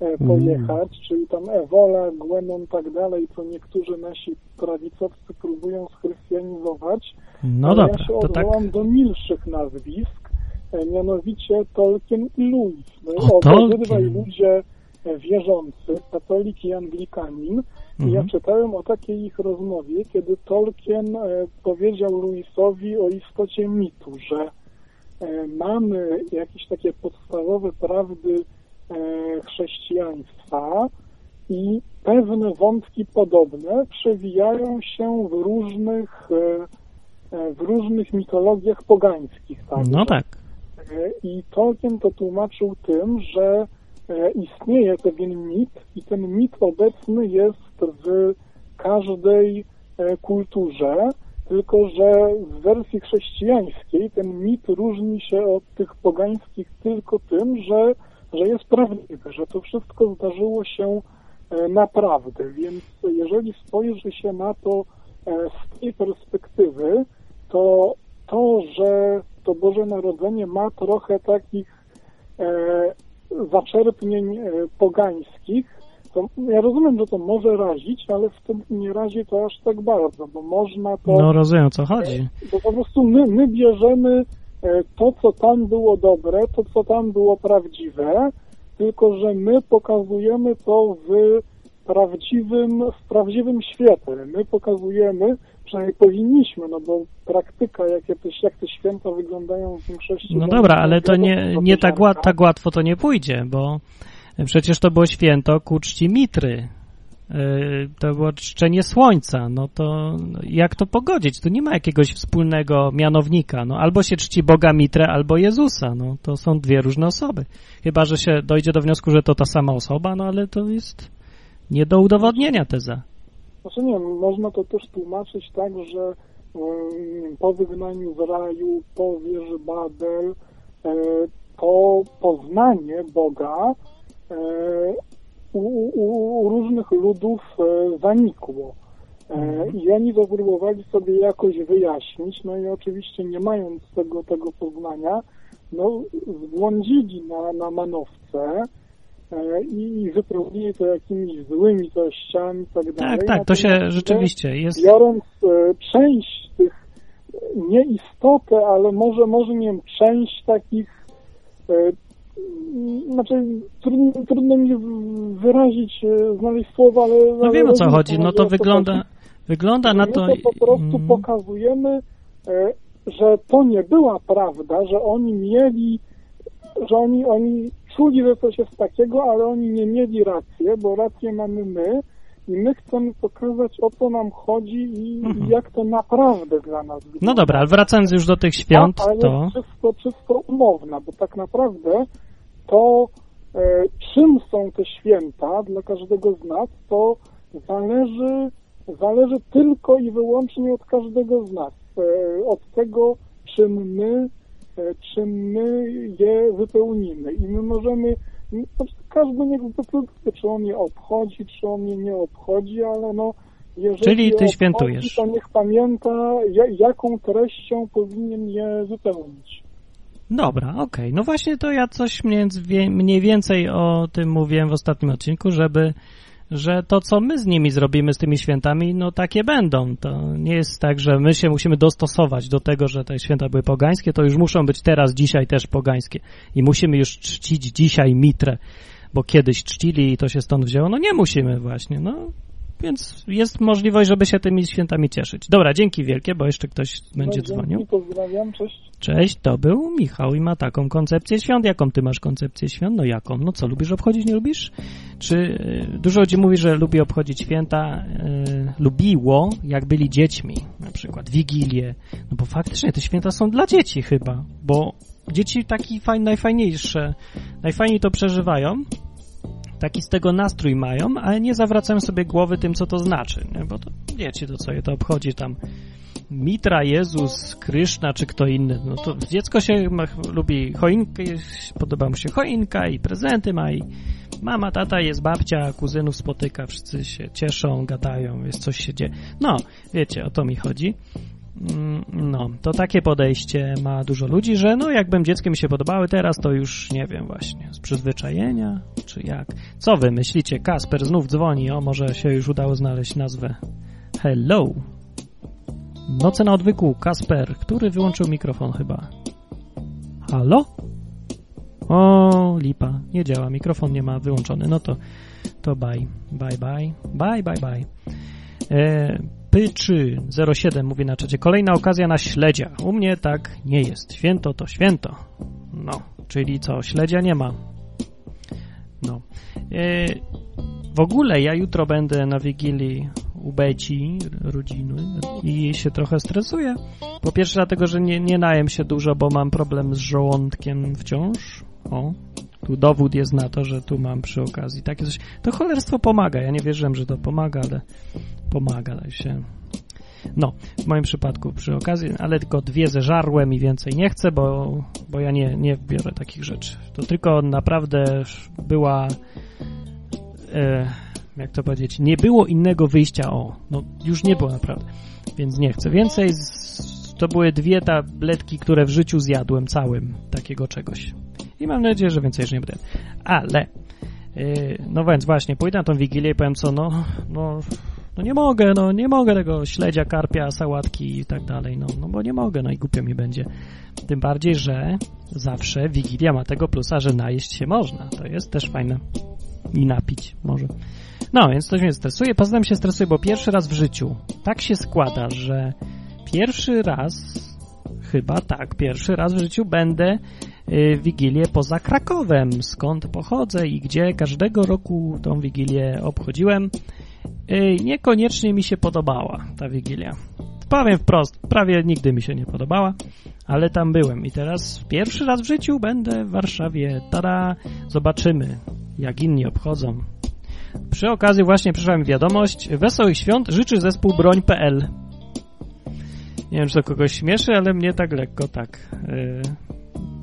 e, pojechać, czyli tam Ewola, Gwenon, tak dalej, co niektórzy nasi prawicowcy próbują schrystianizować. No dobra, ja się to tak. odwołam do milszych nazwisk, e, mianowicie Tolkien i Louis. No, O, Tolkien. ludzie e, wierzący, katolik i anglikanin. I ja Mhm. czytałem o takiej ich rozmowie, kiedy Tolkien powiedział Louisowi o istocie mitu, że mamy jakieś takie podstawowe prawdy chrześcijaństwa i pewne wątki podobne przewijają się w różnych, e, e, w różnych mitologiach pogańskich. Także. No tak. E, I Tolkien to tłumaczył tym, że e, istnieje pewien mit i ten mit obecny jest w każdej e, kulturze, tylko że w wersji chrześcijańskiej ten mit różni się od tych pogańskich tylko tym, że, że jest prawdziwy, że to wszystko zdarzyło się e, naprawdę. Więc jeżeli spojrzy się na to e, z tej perspektywy, to to, że to Boże Narodzenie ma trochę takich e, zaczerpnień pogańskich, to ja rozumiem, że to może razić, ale wtedy nie razi to aż tak bardzo, bo można to, No rozumiem o co chodzi. bo po prostu my, my bierzemy to, co tam było dobre, to, co tam było prawdziwe, tylko że my pokazujemy to w prawdziwym, w prawdziwym świetle. My pokazujemy, przynajmniej powinniśmy, no bo praktyka, jakie te, jak te święta wyglądają w większości... No dobra, ale to nie, nie tak, łat, tak łatwo to nie pójdzie, bo przecież to było święto ku czci Mitry. Yy, To było czczenie słońca, no to jak to pogodzić? Tu nie ma jakiegoś wspólnego mianownika, no albo się czci Boga Mitrę, albo Jezusa, no to są dwie różne osoby. Chyba, że się dojdzie do wniosku, że to ta sama osoba, no ale to jest nie do udowodnienia teza. Znaczy nie, można to też tłumaczyć tak, że mm, po wygnaniu z raju, po wieży Babel, e, to poznanie Boga e, u, u, różnych ludów e, zanikło. E, I oni to próbowali sobie jakoś wyjaśnić, no i oczywiście nie mając tego, tego poznania, no zbłądzili na, na manowce e, i wypełnili to jakimiś złymi treściami i tak dalej. Tak, tak, to się rzeczywiście jest. Biorąc część tych, nie istotę, ale może, może nie wiem, część takich, znaczy trudno, trudno mi wyrazić, e, znaleźć słowa, ale... No wiem o co chodzi, no to wygląda, wygląda na to... to po prostu mm, pokazujemy, e, że to nie była prawda, że oni mieli, że oni, oni czuli, że coś jest takiego, ale oni nie mieli racji, bo rację mamy my i my chcemy pokazać, o co nam chodzi i Mhm. jak to naprawdę dla nas wygląda. No dobra, ale wracając już do tych świąt, A, ale to... wszystko, wszystko umowna, bo tak naprawdę to e, czym są te święta dla każdego z nas, to zależy, zależy tylko i wyłącznie od każdego z nas. E, od tego, czym my, e, czym my je wypełnimy. I my możemy, każdy niech zdecyduje, czy on je obchodzi, czy on je nie obchodzi, ale no jeżeli Czyli ty obchodzi, świętujesz. To niech pamięta, ja, jaką treścią powinien je wypełnić. Dobra, okej. No właśnie to ja coś mniej więcej o tym mówiłem w ostatnim odcinku, żeby że to, co my z nimi zrobimy, z tymi świętami, no takie będą. To nie jest tak, że my się musimy dostosować do tego, że te święta były pogańskie, to już muszą być teraz, dzisiaj też pogańskie. I musimy już czcić dzisiaj mitrę, bo kiedyś czcili i to się stąd wzięło. No nie musimy właśnie, no. Więc jest możliwość, żeby się tymi świętami cieszyć. Dobra, dzięki wielkie, bo jeszcze ktoś będzie dzwonił. Pozdrawiam, cześć. Cześć, to był Michał i ma taką koncepcję świąt. Jaką ty masz koncepcję świąt? No jaką? No co, lubisz obchodzić, nie lubisz? Czy y, dużo ludzi mówi, że lubi obchodzić święta, y, lubiło, jak byli dziećmi, na przykład Wigilię. No bo faktycznie te święta są dla dzieci chyba, bo dzieci taki fajny, najfajniejsze, najfajniej to przeżywają, taki z tego nastrój mają, ale nie zawracają sobie głowy tym, co to znaczy, nie? bo to wiecie, to co je to obchodzi tam Mitra, Jezus, Kryszna czy kto inny. No to dziecko się ma, lubi choinkę, podoba mu się choinka i prezenty ma i mama, tata, jest babcia, kuzynów spotyka, wszyscy się cieszą, gadają, jest coś się dzieje. No, wiecie, o to mi chodzi. Mm, no, to takie podejście ma dużo ludzi, że no jakbym dzieckiem się podobały teraz, to już nie wiem właśnie, z przyzwyczajenia, czy jak. Co wy myślicie? Kasper znów dzwoni, o może się już udało znaleźć nazwę. Hello. Noce na odwyku, Kasper, który wyłączył mikrofon chyba. Halo? O, lipa, nie działa, mikrofon nie ma wyłączony, no to, to bye, bye, bye, bye, bye, bye. E, Pyczy 07 mówi na czacie, kolejna okazja na śledzia. U mnie tak nie jest. Święto to święto. No, czyli co, śledzia nie ma. No. E, w ogóle ja jutro będę na Wigilii u Beci, rodziny i się trochę stresuję. Po pierwsze dlatego, że nie, nie najem się dużo, bo mam problem z żołądkiem wciąż. O, tu dowód jest na to, że tu mam przy okazji takie coś. To cholerstwo pomaga. Ja nie wierzyłem, że to pomaga, ale pomaga się. No, w moim przypadku przy okazji, ale tylko dwie zeżarłem i więcej nie chcę, bo, bo ja nie, nie biorę takich rzeczy. To tylko naprawdę była e, jak to powiedzieć, nie było innego wyjścia, o, no już nie było naprawdę, więc nie chcę więcej. Z, to były dwie tabletki, które w życiu zjadłem całym takiego czegoś. I mam nadzieję, że więcej już nie będę. Ale, yy, no więc właśnie, pójdę na tą wigilię i powiem co, no, no, no nie mogę, no nie mogę tego śledzia, karpia, sałatki i tak dalej, no, no bo nie mogę, no i głupio mi będzie. Tym bardziej, że zawsze wigilia ma tego plusa, że najeść się można. To jest też fajne. I napić może. No, więc to mnie stresuje. Poza tym się stresuje, bo pierwszy raz w życiu tak się składa, że pierwszy raz, chyba tak, pierwszy raz w życiu będę Wigilię poza Krakowem, skąd pochodzę i gdzie każdego roku tą Wigilię obchodziłem. Y, niekoniecznie mi się podobała ta Wigilia. Powiem wprost, prawie nigdy mi się nie podobała, ale tam byłem i teraz pierwszy raz w życiu będę w Warszawie. Tada! Zobaczymy, jak inni obchodzą. Przy okazji właśnie przyszła mi wiadomość. Wesołych świąt życzy zespół broń.pl. Nie wiem, czy to kogoś śmieszy, ale mnie tak lekko tak. Yy,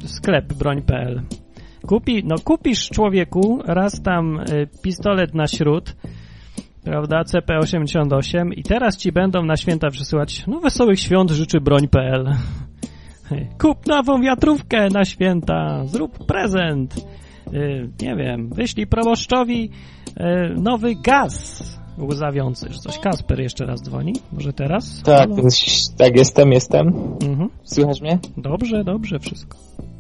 sklep broń.pl. Kupi, no kupisz człowieku raz tam y, pistolet na śród, prawda, CP88 i teraz ci będą na święta przysyłać, no wesołych świąt życzy broń.pl. Kup nową wiatrówkę na święta, zrób prezent. Yy, nie wiem, wyślij proboszczowi yy, nowy gaz łzawiący, że coś. Kasper jeszcze raz dzwoni, może teraz? Tak, tak, jestem, jestem. Mhm. Słychać mnie? Dobrze, dobrze, wszystko.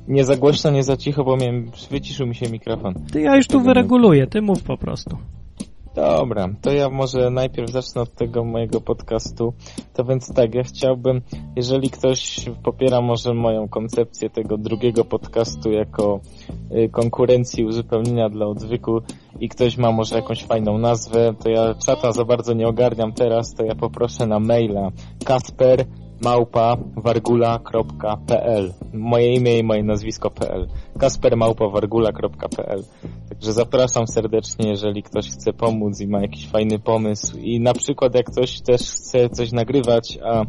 Nie za głośno, nie za cicho, bo miałem, wyciszył mi się mikrofon. Ty ja już tu wyreguluję, ty mów po prostu. Dobra, to ja może najpierw zacznę od tego mojego podcastu. To więc tak, ja chciałbym, jeżeli ktoś popiera może moją koncepcję tego drugiego podcastu jako y, konkurencji uzupełnienia dla odwyku i ktoś ma może jakąś fajną nazwę, to ja czata za bardzo nie ogarniam teraz, to ja poproszę na maila kasper małpa wargula.pl moje imię i moje nazwisko.pl kaspermałpawargula.pl Także zapraszam serdecznie, jeżeli ktoś chce pomóc i ma jakiś fajny pomysł. I na przykład jak ktoś też chce coś nagrywać, a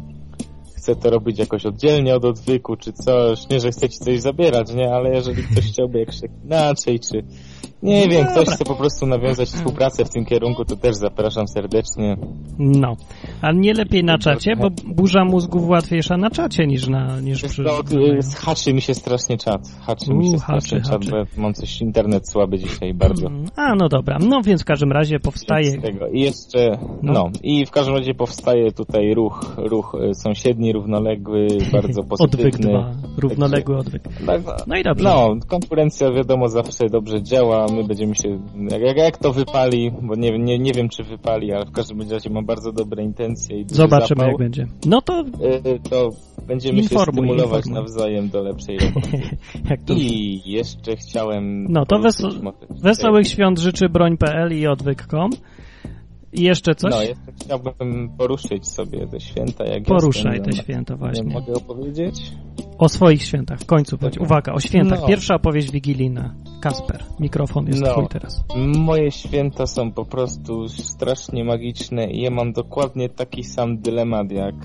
chce to robić jakoś oddzielnie od odwyku, czy coś, nie, że chce ci coś zabierać, nie, ale jeżeli ktoś chciałby jakoś inaczej, czy nie No wiem, ktoś dobra. chce po prostu nawiązać współpracę w tym kierunku, to też zapraszam serdecznie. No, a nie lepiej na czacie, bo burza mózgów łatwiejsza na czacie niż na niż przy... co, y, haczy mi się strasznie czat. Haczy mi U, się haczy, strasznie czat, haczy. bo ja mam coś internet słaby dzisiaj bardzo. Mm, A, no dobra. No więc w każdym razie powstaje... Z tego. I jeszcze, No. no. i w każdym razie powstaje tutaj ruch, ruch y, sąsiedni, równoległy, bardzo pozytywny. Odwyk 2, równoległy odwyk. Tak, No i dobrze. No, konkurencja wiadomo zawsze dobrze działa, my będziemy się, jak, jak to wypali, bo nie, nie, nie wiem czy wypali, ale w każdym razie mam bardzo dobre intencje i Zobaczymy zapał, jak będzie. No to Y, to będziemy Informuj, się stymulować informuj. nawzajem do lepszej roboty. jak to... I jeszcze chciałem... No to tutaj- Wesołych świąt życzy broń.pl i odwyk.com. I jeszcze coś? No, jeszcze chciałbym poruszyć sobie te święta, jak Poruszaj jestem, te święta Nie właśnie. mogę opowiedzieć? O swoich świętach, w końcu. Dobra. Uwaga, o świętach. No. Pierwsza opowieść wigilijna. Kasper, mikrofon jest No. twój teraz. Moje święta są po prostu strasznie magiczne i ja mam dokładnie taki sam dylemat, jak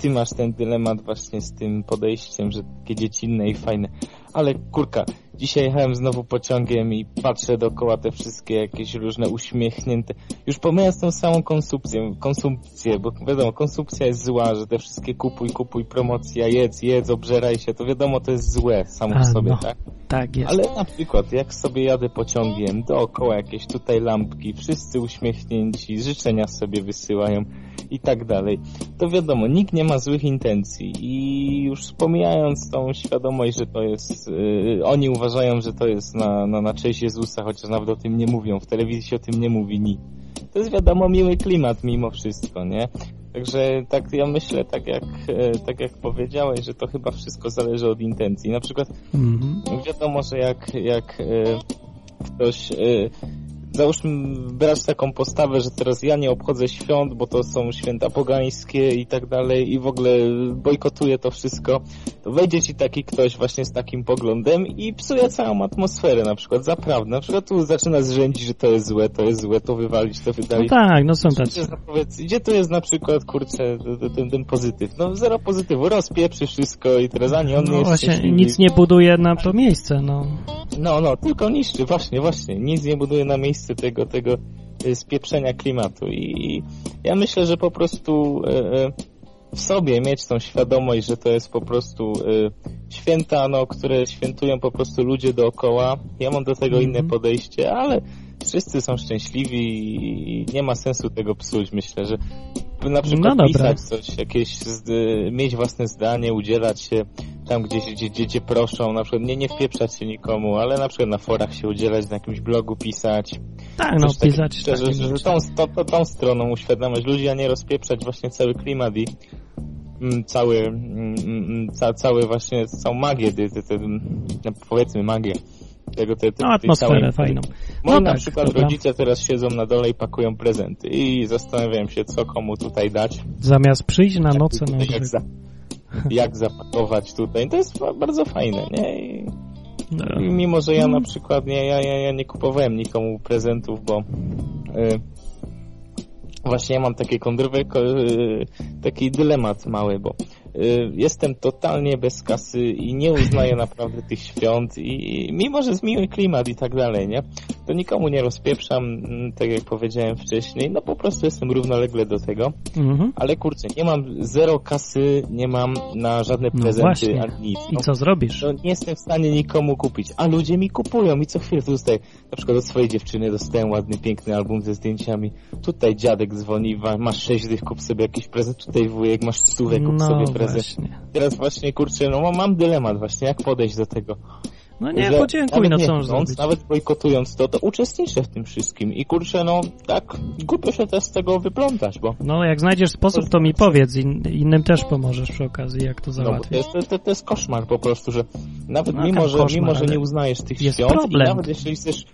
ty masz ten dylemat właśnie z tym podejściem, że takie dziecinne i fajne. ale kurka, dzisiaj jechałem znowu pociągiem i patrzę dookoła te wszystkie jakieś różne uśmiechnięte, już pomijając tą samą konsumpcję, konsumpcję, bo wiadomo, konsumpcja jest zła, że te wszystkie kupuj, kupuj, promocja, jedz, jedz, obżeraj się, to wiadomo, to jest złe samo A, w sobie, no. tak? Tak jest. Ale na przykład, jak sobie jadę pociągiem, dookoła jakieś tutaj lampki, wszyscy uśmiechnięci, życzenia sobie wysyłają i tak dalej, to wiadomo, nikt nie ma złych intencji i już pomijając tą świadomość, że to jest, yy, oni uważają, że to jest na, na, na cześć Jezusa, chociaż nawet o tym nie mówią, w telewizji się o tym nie mówi nic. To jest wiadomo miły klimat mimo wszystko, nie? Także tak ja myślę, tak jak, e, tak jak powiedziałeś, że to chyba wszystko zależy od intencji. Na przykład Mhm. wiadomo, że jak, jak e, ktoś, e, załóżmy, brać taką postawę, że teraz ja nie obchodzę świąt, bo to są święta pogańskie i tak dalej i w ogóle bojkotuję to wszystko, to wejdzie ci taki ktoś właśnie z takim poglądem i psuje całą atmosferę na przykład, zaprawdę. Na przykład tu zaczyna zrzędzić, że to jest złe, to jest złe, to wywalić, to No wydalić. tak, no są tacy. gdzie tu jest na przykład, kurczę, ten, ten pozytyw? No zero pozytywu, rozpieprzy wszystko i teraz ani on nie No jest właśnie, nic nie buduje na to miejsce, no. No, no, tylko niszczy, właśnie, właśnie. Nic nie buduje na miejsce tego, tego y, spieprzenia klimatu i ja myślę, że po prostu y, y, w sobie mieć tą świadomość, że to jest po prostu święta, no, które świętują po prostu ludzie dookoła. Ja mam do tego Mhm. inne podejście, ale wszyscy są szczęśliwi i nie ma sensu tego psuć. Myślę, że na przykład No pisać coś, jakieś, zd- mieć własne zdanie, udzielać się tam, gdzie, gdzie, cię proszą, na przykład nie, nie wpieprzać się nikomu, ale na przykład na forach się udzielać, na jakimś blogu pisać. Tak, no pisać szczerze, takie że, tą, to, tą stroną uświadamiać ludzi, a nie rozpieprzać właśnie cały klimat i mm, cały, mm, mm, ca, cały właśnie, całą magię, no, powiedzmy magię tego, te, te, No tej całej atmosferę fajną. Moi No na tak, przykład dobra. rodzice teraz siedzą na dole i pakują prezenty i zastanawiam się, co komu tutaj dać. Zamiast przyjść na noce na jak, za, jak zapakować tutaj. To jest ba- bardzo fajne, nie? I, no. i mimo, że ja na przykład nie, ja, ja, ja nie kupowałem nikomu prezentów, bo y, właśnie ja mam takie kontrowe, y, taki dylemat mały, bo jestem totalnie bez kasy i nie uznaję naprawdę tych świąt i mimo, że jest miły klimat i tak dalej, nie? To nikomu nie rozpieprzam, mm, tak jak powiedziałem wcześniej, no po prostu jestem równolegle do tego, Mhm. ale kurczę, nie mam zero kasy, nie mam na żadne No prezenty właśnie. ani nic. I No, co zrobisz? no, nie jestem w stanie nikomu kupić, a ludzie mi kupują i co chwilę tu dostaję. Na przykład od swojej dziewczyny dostałem ładny, piękny album ze zdjęciami. Tutaj dziadek dzwoni, masz sześć dych, kup sobie jakiś prezent. Tutaj wujek, masz stówę, kup No sobie prezent. Właśnie. Teraz właśnie, kurczę, no mam- dylemat właśnie, jak podejść do tego. No nie, Że podziękuj, no co chcąc? Nawet bojkotując to, to uczestniczę w tym wszystkim. I kurczę, no tak, głupio się też z tego wyplątać, bo No jak znajdziesz sposób, to mi powiedz, in, innym też pomożesz przy okazji, jak to No, bo to, załatwić. jest, to, to, to jest koszmar po prostu, że nawet No, mimo, że, koszmar, mimo, że nie uznajesz tych jest świąt problem. i nawet jeśli chcesz,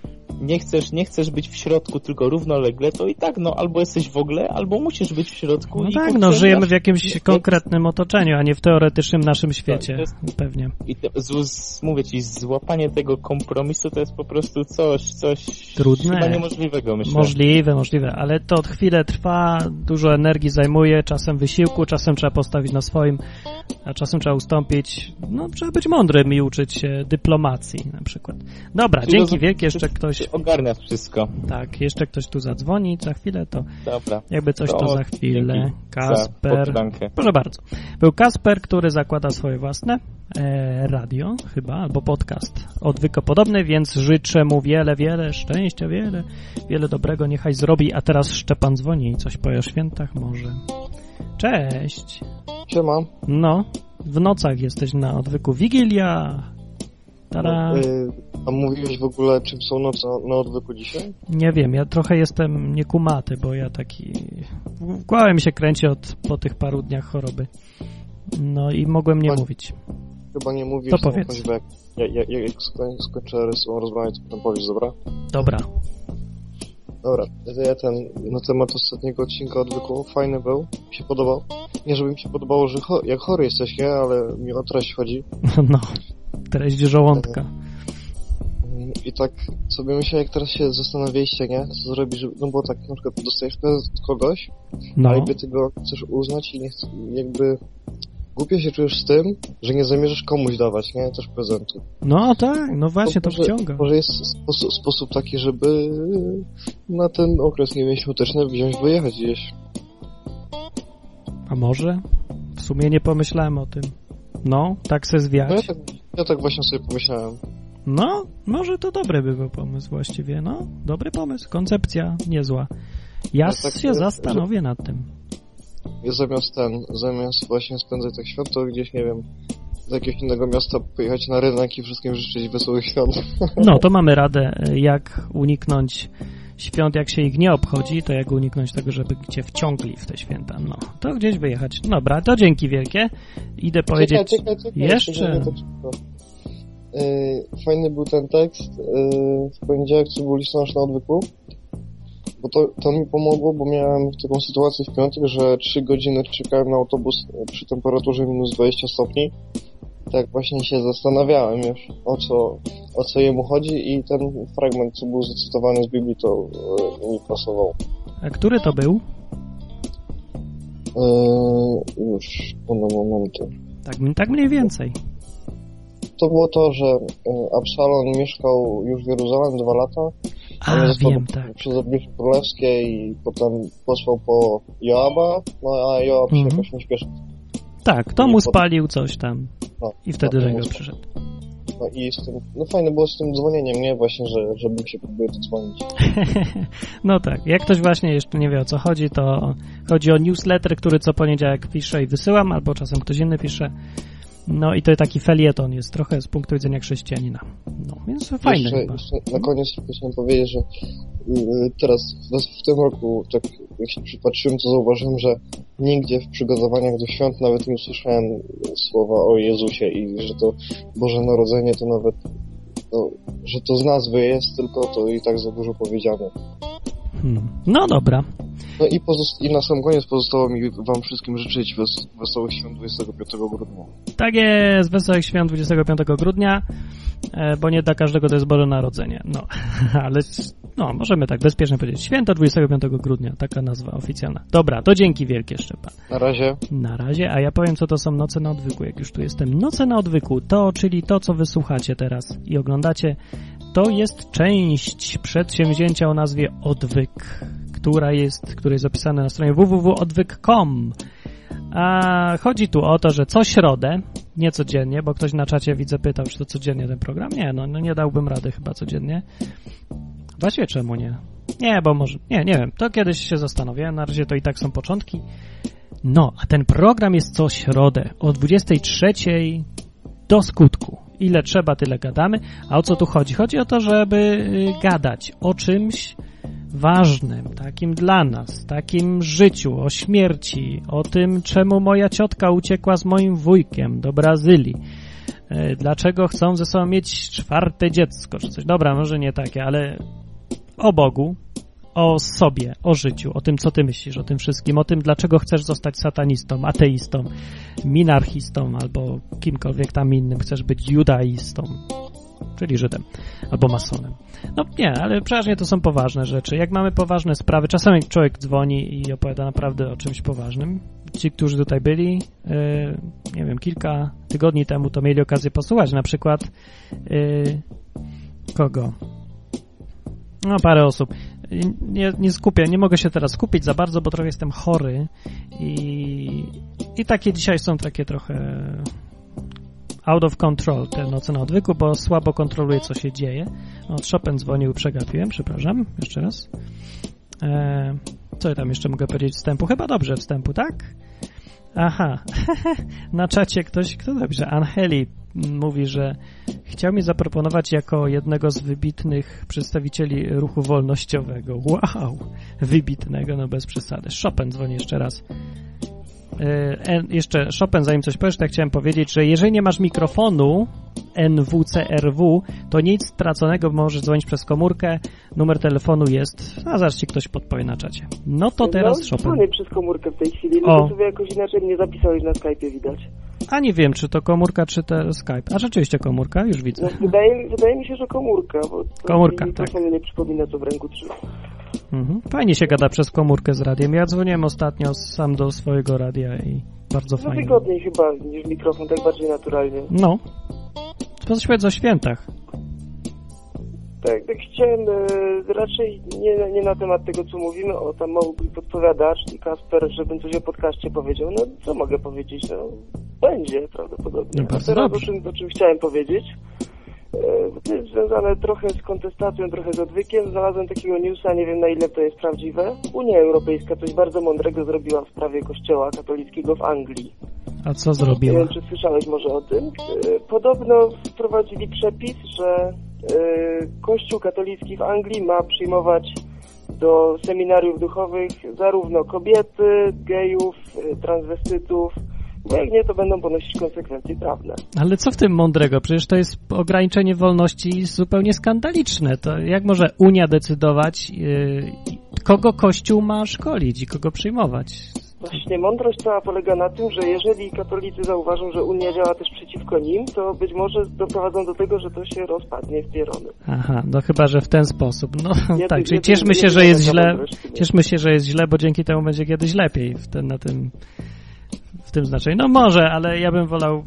nie chcesz, nie chcesz być w środku, tylko równolegle, to i tak, no, albo jesteś w ogóle, albo musisz być w środku. No i tak, no żyjemy w ja- jakimś konkretnym otoczeniu, a nie w teoretycznym naszym świecie, to jest- pewnie. I te, z, z, mówię ci, złapanie tego kompromisu to jest po prostu coś, coś Trudne. chyba niemożliwego, myślę. Możliwe, możliwe, ale to chwilę trwa, dużo energii zajmuje, czasem wysiłku, czasem trzeba postawić na swoim, a czasem trzeba ustąpić. No, trzeba być mądrym i uczyć się dyplomacji na przykład. Dobra, Czyli dzięki rozum- wielkie, jeszcze ty- ktoś, Ogarniasz wszystko. tak, jeszcze ktoś tu zadzwoni za chwilę, to Dobra. jakby coś to To za chwilę. dzięki Kasper. Proszę bardzo. Był Kasper, który zakłada swoje własne e, radio, chyba, albo podcast odwykopodobny, więc życzę mu wiele, wiele szczęścia, wiele, wiele dobrego niechaj zrobi. A teraz Szczepan dzwoni i coś powie o świętach może. Cześć. Siema. No, w nocach jesteś na odwyku. Wigilia. Tada. Y, a mówiłeś w ogóle, czym są noce na, na odwyku dzisiaj? Nie wiem, ja trochę jestem niekumaty, bo ja taki... Głowę mi się kręci od, po tych paru dniach choroby. No i mogłem nie mówić. Chyba nie mówisz. To powiedz. choćby Jak, jak, jak, jak skoń, skończę rozmawiać, to potem powiesz, dobra? Dobra. Dobra, ja ten, na temat ostatniego odcinka odwyku, fajny był, mi się podobał. Nie, żeby mi się podobało, że cho jak chory jesteś, nie? Ale mi o treść chodzi. No, treść żołądka. I tak sobie myślę, jak teraz się zastanawialiście, nie? Co zrobić, żeby, no bo tak na przykład dostajesz prezent od kogoś, a No, jakby ty go chcesz uznać i nie chcesz, jakby głupio się czujesz z tym, że nie zamierzasz komuś dawać, nie? Też prezentu. No tak, no właśnie to może, wciąga. Może jest sposób, sposób taki, żeby na ten okres, nie wiem, świąteczny wziąć, wyjechać gdzieś. A może? W sumie nie pomyślałem o tym. No, tak se No ja zwiać. tak, ja tak właśnie sobie pomyślałem. No, może to dobry by był pomysł właściwie. No, dobry pomysł, koncepcja niezła. Ja tak, się że- zastanowię nad tym. Ja zamiast ten, zamiast właśnie spędzać tak świąt, to gdzieś, nie wiem, do jakiegoś innego miasta pojechać na rynek i wszystkim życzyć wesołych świąt. No, to mamy radę, e, jak uniknąć świąt, jak się ich nie obchodzi, to jak uniknąć tego, żeby cię wciągli w te święta. No, to gdzieś wyjechać. Dobra, to dzięki wielkie. Idę powiedzieć... Czekaj, czekaj, czekaj, Jeszcze? Yy, fajny był ten tekst yy, w poniedziałek, co był listonosz na odwyku. Bo to, to mi pomogło, bo miałem taką sytuację w piątek, że 3 godziny czekałem na autobus przy temperaturze minus 20 stopni. Tak właśnie się zastanawiałem już, o co, o co jemu chodzi i ten fragment, co był zacytowany z Biblii, to yy, mi pasował. A który to był? Yy, już, na momenty. Tak, tak mniej więcej. To było to, że e, Absalon mieszkał już w Jeruzalem dwa lata, A, wiem, tak. przez odbicie królewskie i potem posłał po Joaba, no a Joab się Mhm. jakoś nie śpieszył. Tak, to mu spalił coś tam. No, I wtedy no, przyszedł. No i z tym, no fajne było z tym dzwonieniem, nie? Właśnie, że, żebym się próbuje to dzwonić. No tak, jak ktoś właśnie jeszcze nie wie o co chodzi, to chodzi o newsletter, który co poniedziałek piszę i wysyłam, albo czasem ktoś inny pisze. No i to taki felieton jest trochę z punktu widzenia chrześcijanina. No, więc fajny jeszcze, chyba. jeszcze na koniec chciałem powiedzieć, że y, teraz w, w tym roku, tak jak się przypatrzyłem, to zauważyłem, że nigdzie w przygotowaniach do świąt nawet nie usłyszałem słowa o Jezusie i że to Boże Narodzenie to nawet, no, że to z nazwy jest, tylko to i tak za dużo powiedziane. Hmm. No dobra. No i, i na sam koniec pozostało mi wam wszystkim życzyć wes- wesołych świąt 25 grudnia. Tak jest, wesołych świąt 25 grudnia, e, bo nie dla każdego to jest Boże Narodzenie. No, ale no, możemy tak bezpiecznie powiedzieć. Święto 25 grudnia, taka nazwa oficjalna. Dobra, to dzięki wielkie, Szczepan. Na razie. Na razie, a ja powiem, co to są noce na odwyku, jak już tu jestem. Noce na odwyku, to, czyli to, co wysłuchacie teraz i oglądacie, to jest część przedsięwzięcia o nazwie Odwyk, która jest, które jest opisane na stronie www.odwyk.com. A chodzi tu o to, że co środę, nie codziennie, bo ktoś na czacie widzę pytał, czy to codziennie ten program. Nie, no, no nie dałbym rady chyba codziennie. Właściwie czemu nie? Nie, bo może, nie, nie wiem, to kiedyś się zastanowię, na razie to i tak są początki. No, a ten program jest co środę o 23 do skutku. Ile trzeba, tyle gadamy. A o co tu chodzi? Chodzi o to, żeby y, gadać o czymś ważnym, takim dla nas, takim życiu, o śmierci, o tym, czemu moja ciotka uciekła z moim wujkiem do Brazylii. Y, Dlaczego chcą ze sobą mieć czwarte dziecko, czy coś. Dobra, może nie takie, ale o Bogu, o sobie, o życiu, o tym, co ty myślisz, o tym wszystkim, o tym, dlaczego chcesz zostać satanistą, ateistą, minarchistą albo kimkolwiek tam innym, chcesz być judaistą, czyli Żydem, albo masonem. No nie, ale przeważnie to są poważne rzeczy. Jak mamy poważne sprawy, czasami człowiek dzwoni i opowiada naprawdę o czymś poważnym. Ci, którzy tutaj byli, yy, nie wiem, kilka tygodni temu, to mieli okazję posłuchać na przykład yy, kogo? No, parę osób. Nie, nie skupię, nie mogę się teraz skupić za bardzo, bo trochę jestem chory i, i takie dzisiaj są takie trochę out of control te noce na odwyku, bo słabo kontroluję, co się dzieje. No, Chopin dzwonił, przegapiłem, przepraszam, jeszcze raz. E, co ja tam jeszcze mogę powiedzieć wstępu? Chyba dobrze wstępu, tak? Aha, na czacie ktoś, kto napisze, Angeli mówi, że chciał mi zaproponować jako jednego z wybitnych przedstawicieli ruchu wolnościowego. Wow, wybitnego, no bez przesady. Chopin dzwoni jeszcze raz. E, jeszcze Chopin, zanim coś powiesz, to ja chciałem powiedzieć, że jeżeli nie masz mikrofonu NWCRW, to nic straconego, możesz dzwonić przez komórkę, numer telefonu jest, a zaraz ci ktoś podpowie na czacie. No to teraz no, Chopin. przez komórkę w tej chwili, O. tylko sobie jakoś inaczej mnie zapisałeś na Skype'ie, widać. A nie wiem, czy to komórka, czy to Skype. A rzeczywiście komórka, już widzę. No, wydaje, mi- wydaje mi się, że komórka, bo Komórka, mi tak. mikrofon nie przypomina, co w ręku trzyma. Mhm. Fajnie się gada przez komórkę z radiem. Ja dzwoniłem ostatnio sam do swojego radia i bardzo No fajnie. wygodniej chyba niż mikrofon, tak bardziej naturalnie. No. Coś powiedz o świętach. Tak, tak chciałem e, raczej nie, nie na temat tego, co mówimy, o tam mógłby podpowiadacz i Kasper, żebym coś o podcaście powiedział. No, co mogę powiedzieć? No, będzie prawdopodobnie. No, A bardzo teraz o dobrze. czym, o czym chciałem powiedzieć. E, To jest związane trochę z kontestacją, trochę z odwykiem. Znalazłem takiego newsa, nie wiem na ile to jest prawdziwe. Unia Europejska coś bardzo mądrego zrobiła w sprawie kościoła katolickiego w Anglii. A co Nie zrobiła? wiem, czy słyszałeś może o tym. E, Podobno wprowadzili przepis, że Kościół katolicki w Anglii ma przyjmować do seminariów duchowych zarówno kobiety, gejów, e, transwestytów, bo jak nie, to będą ponosić konsekwencje prawne. Ale co w tym mądrego? Przecież to jest ograniczenie wolności zupełnie skandaliczne. To jak może Unia decydować, yy, kogo Kościół ma szkolić i kogo przyjmować? Właśnie mądrość cała polega na tym, że jeżeli katolicy zauważą, że Unia działa też przeciwko nim, to być może doprowadzą do tego, że to się rozpadnie w pierony. Aha, no chyba, że w ten sposób. No Ja tak, czyli cieszmy się, że jest źle. Cieszmy się, że jest źle, bo dzięki temu będzie kiedyś lepiej w, ten, na tym, w tym znaczeniu. No może, ale ja bym wolał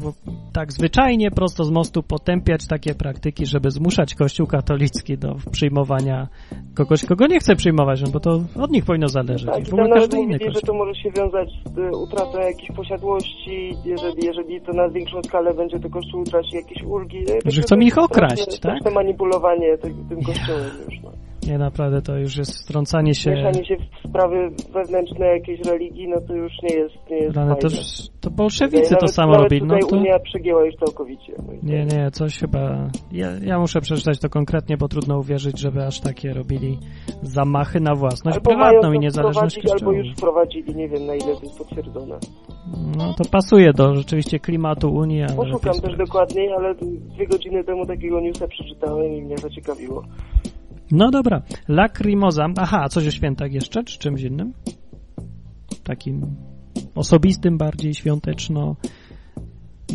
tak zwyczajnie, prosto z mostu potępiać takie praktyki, żeby zmuszać Kościół katolicki do przyjmowania kogoś, kogo nie chce przyjmować, no bo to od nich powinno zależeć. Tak, I w ogóle nawet każdy inny mówili, że to może się wiązać z y, utratą jakichś posiadłości, jeżeli, jeżeli to na większą skalę będzie, to Kościół utraci jakieś ulgi. Tak Że to chcą ich okraść, tak? straszne manipulowanie tym, tym Kościołem już, no. Nie, naprawdę to już jest wtrącanie się. Mieszanie się w sprawy wewnętrzne jakiejś religii, no to już nie jest, nie jest Ale to, to bolszewicy to samo robili. No to... Unia przegięła już całkowicie. Nie, nie, coś chyba. Ja, ja muszę przeczytać to konkretnie, bo trudno uwierzyć, żeby aż takie robili zamachy na własność Albo prywatną i niezależność wprowadzić, albo kościoła. już wprowadzili, nie wiem na ile to jest potwierdzone. No to pasuje do rzeczywiście klimatu Unii, Poszukam też dokładniej, ale dwie godziny temu takiego newsa przeczytałem i mnie zaciekawiło. No dobra, Lacrimosa. Aha, a coś o świętach jeszcze, czy czymś innym? Takim osobistym, bardziej świąteczno.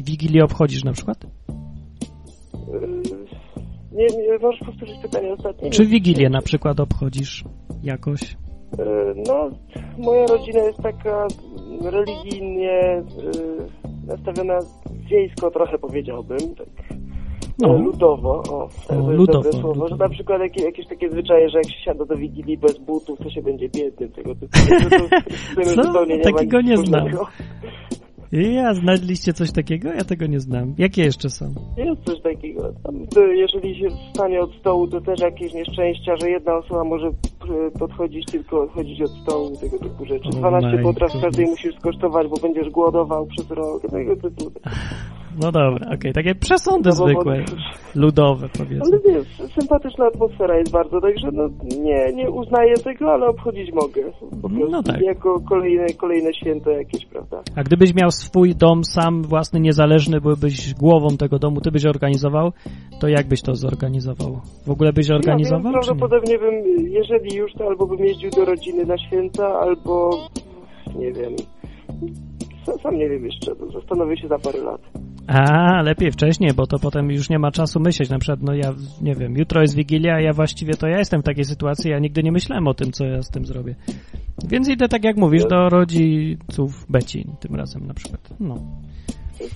Wigilię obchodzisz na przykład? Yy, Nie, nie, możesz powtórzyć pytanie ostatnie? Czy. Wigilię na przykład obchodzisz jakoś? Yy, No, moja rodzina jest taka religijnie yy, nastawiona wiejsko trochę powiedziałbym, tak No. no. ludowo, o, ludowo, słowo, ludowo. że na przykład jakieś, jakieś takie zwyczaje, że jak się siada do Wigilii bez butów, to się będzie biedny, tego typu. Co? nie Takiego nie znam. Ja, znaliście coś takiego? Ja tego nie znam. Jakie jeszcze są? Jest coś takiego. Y, jeżeli się wstanie od stołu, to też jakieś nieszczęścia, że jedna osoba może y, podchodzić tylko odchodzić od stołu, tego typu rzeczy. Oh 12 my potraw każdej musisz skosztować, bo będziesz głodował przez rok, tego typu. No dobra, okej, takie przesądy No bo- zwykłe, ludowe powiedzmy. Ale wiesz, sympatyczna atmosfera jest bardzo, także no nie, nie uznaję tego, ale obchodzić mogę. Po prostu No tak. jako kolejne, kolejne święto jakieś, prawda? A gdybyś miał swój dom sam, własny, niezależny, byłbyś głową tego domu, ty byś organizował, to jak byś to zorganizował? W ogóle byś organizował, Ja wiem, prawdopodobnie bym, jeżeli już, to albo bym jeździł do rodziny na święta, albo nie wiem. Sam, sam nie wiem jeszcze, to zastanowię się za parę lat. A, lepiej wcześniej, bo to potem już nie ma czasu myśleć. Na przykład, no ja, nie wiem, jutro jest Wigilia, a ja właściwie to ja jestem w takiej sytuacji, ja nigdy nie myślałem o tym, co ja z tym zrobię. Więc idę, tak jak mówisz, do rodziców Beci tym razem na przykład. No.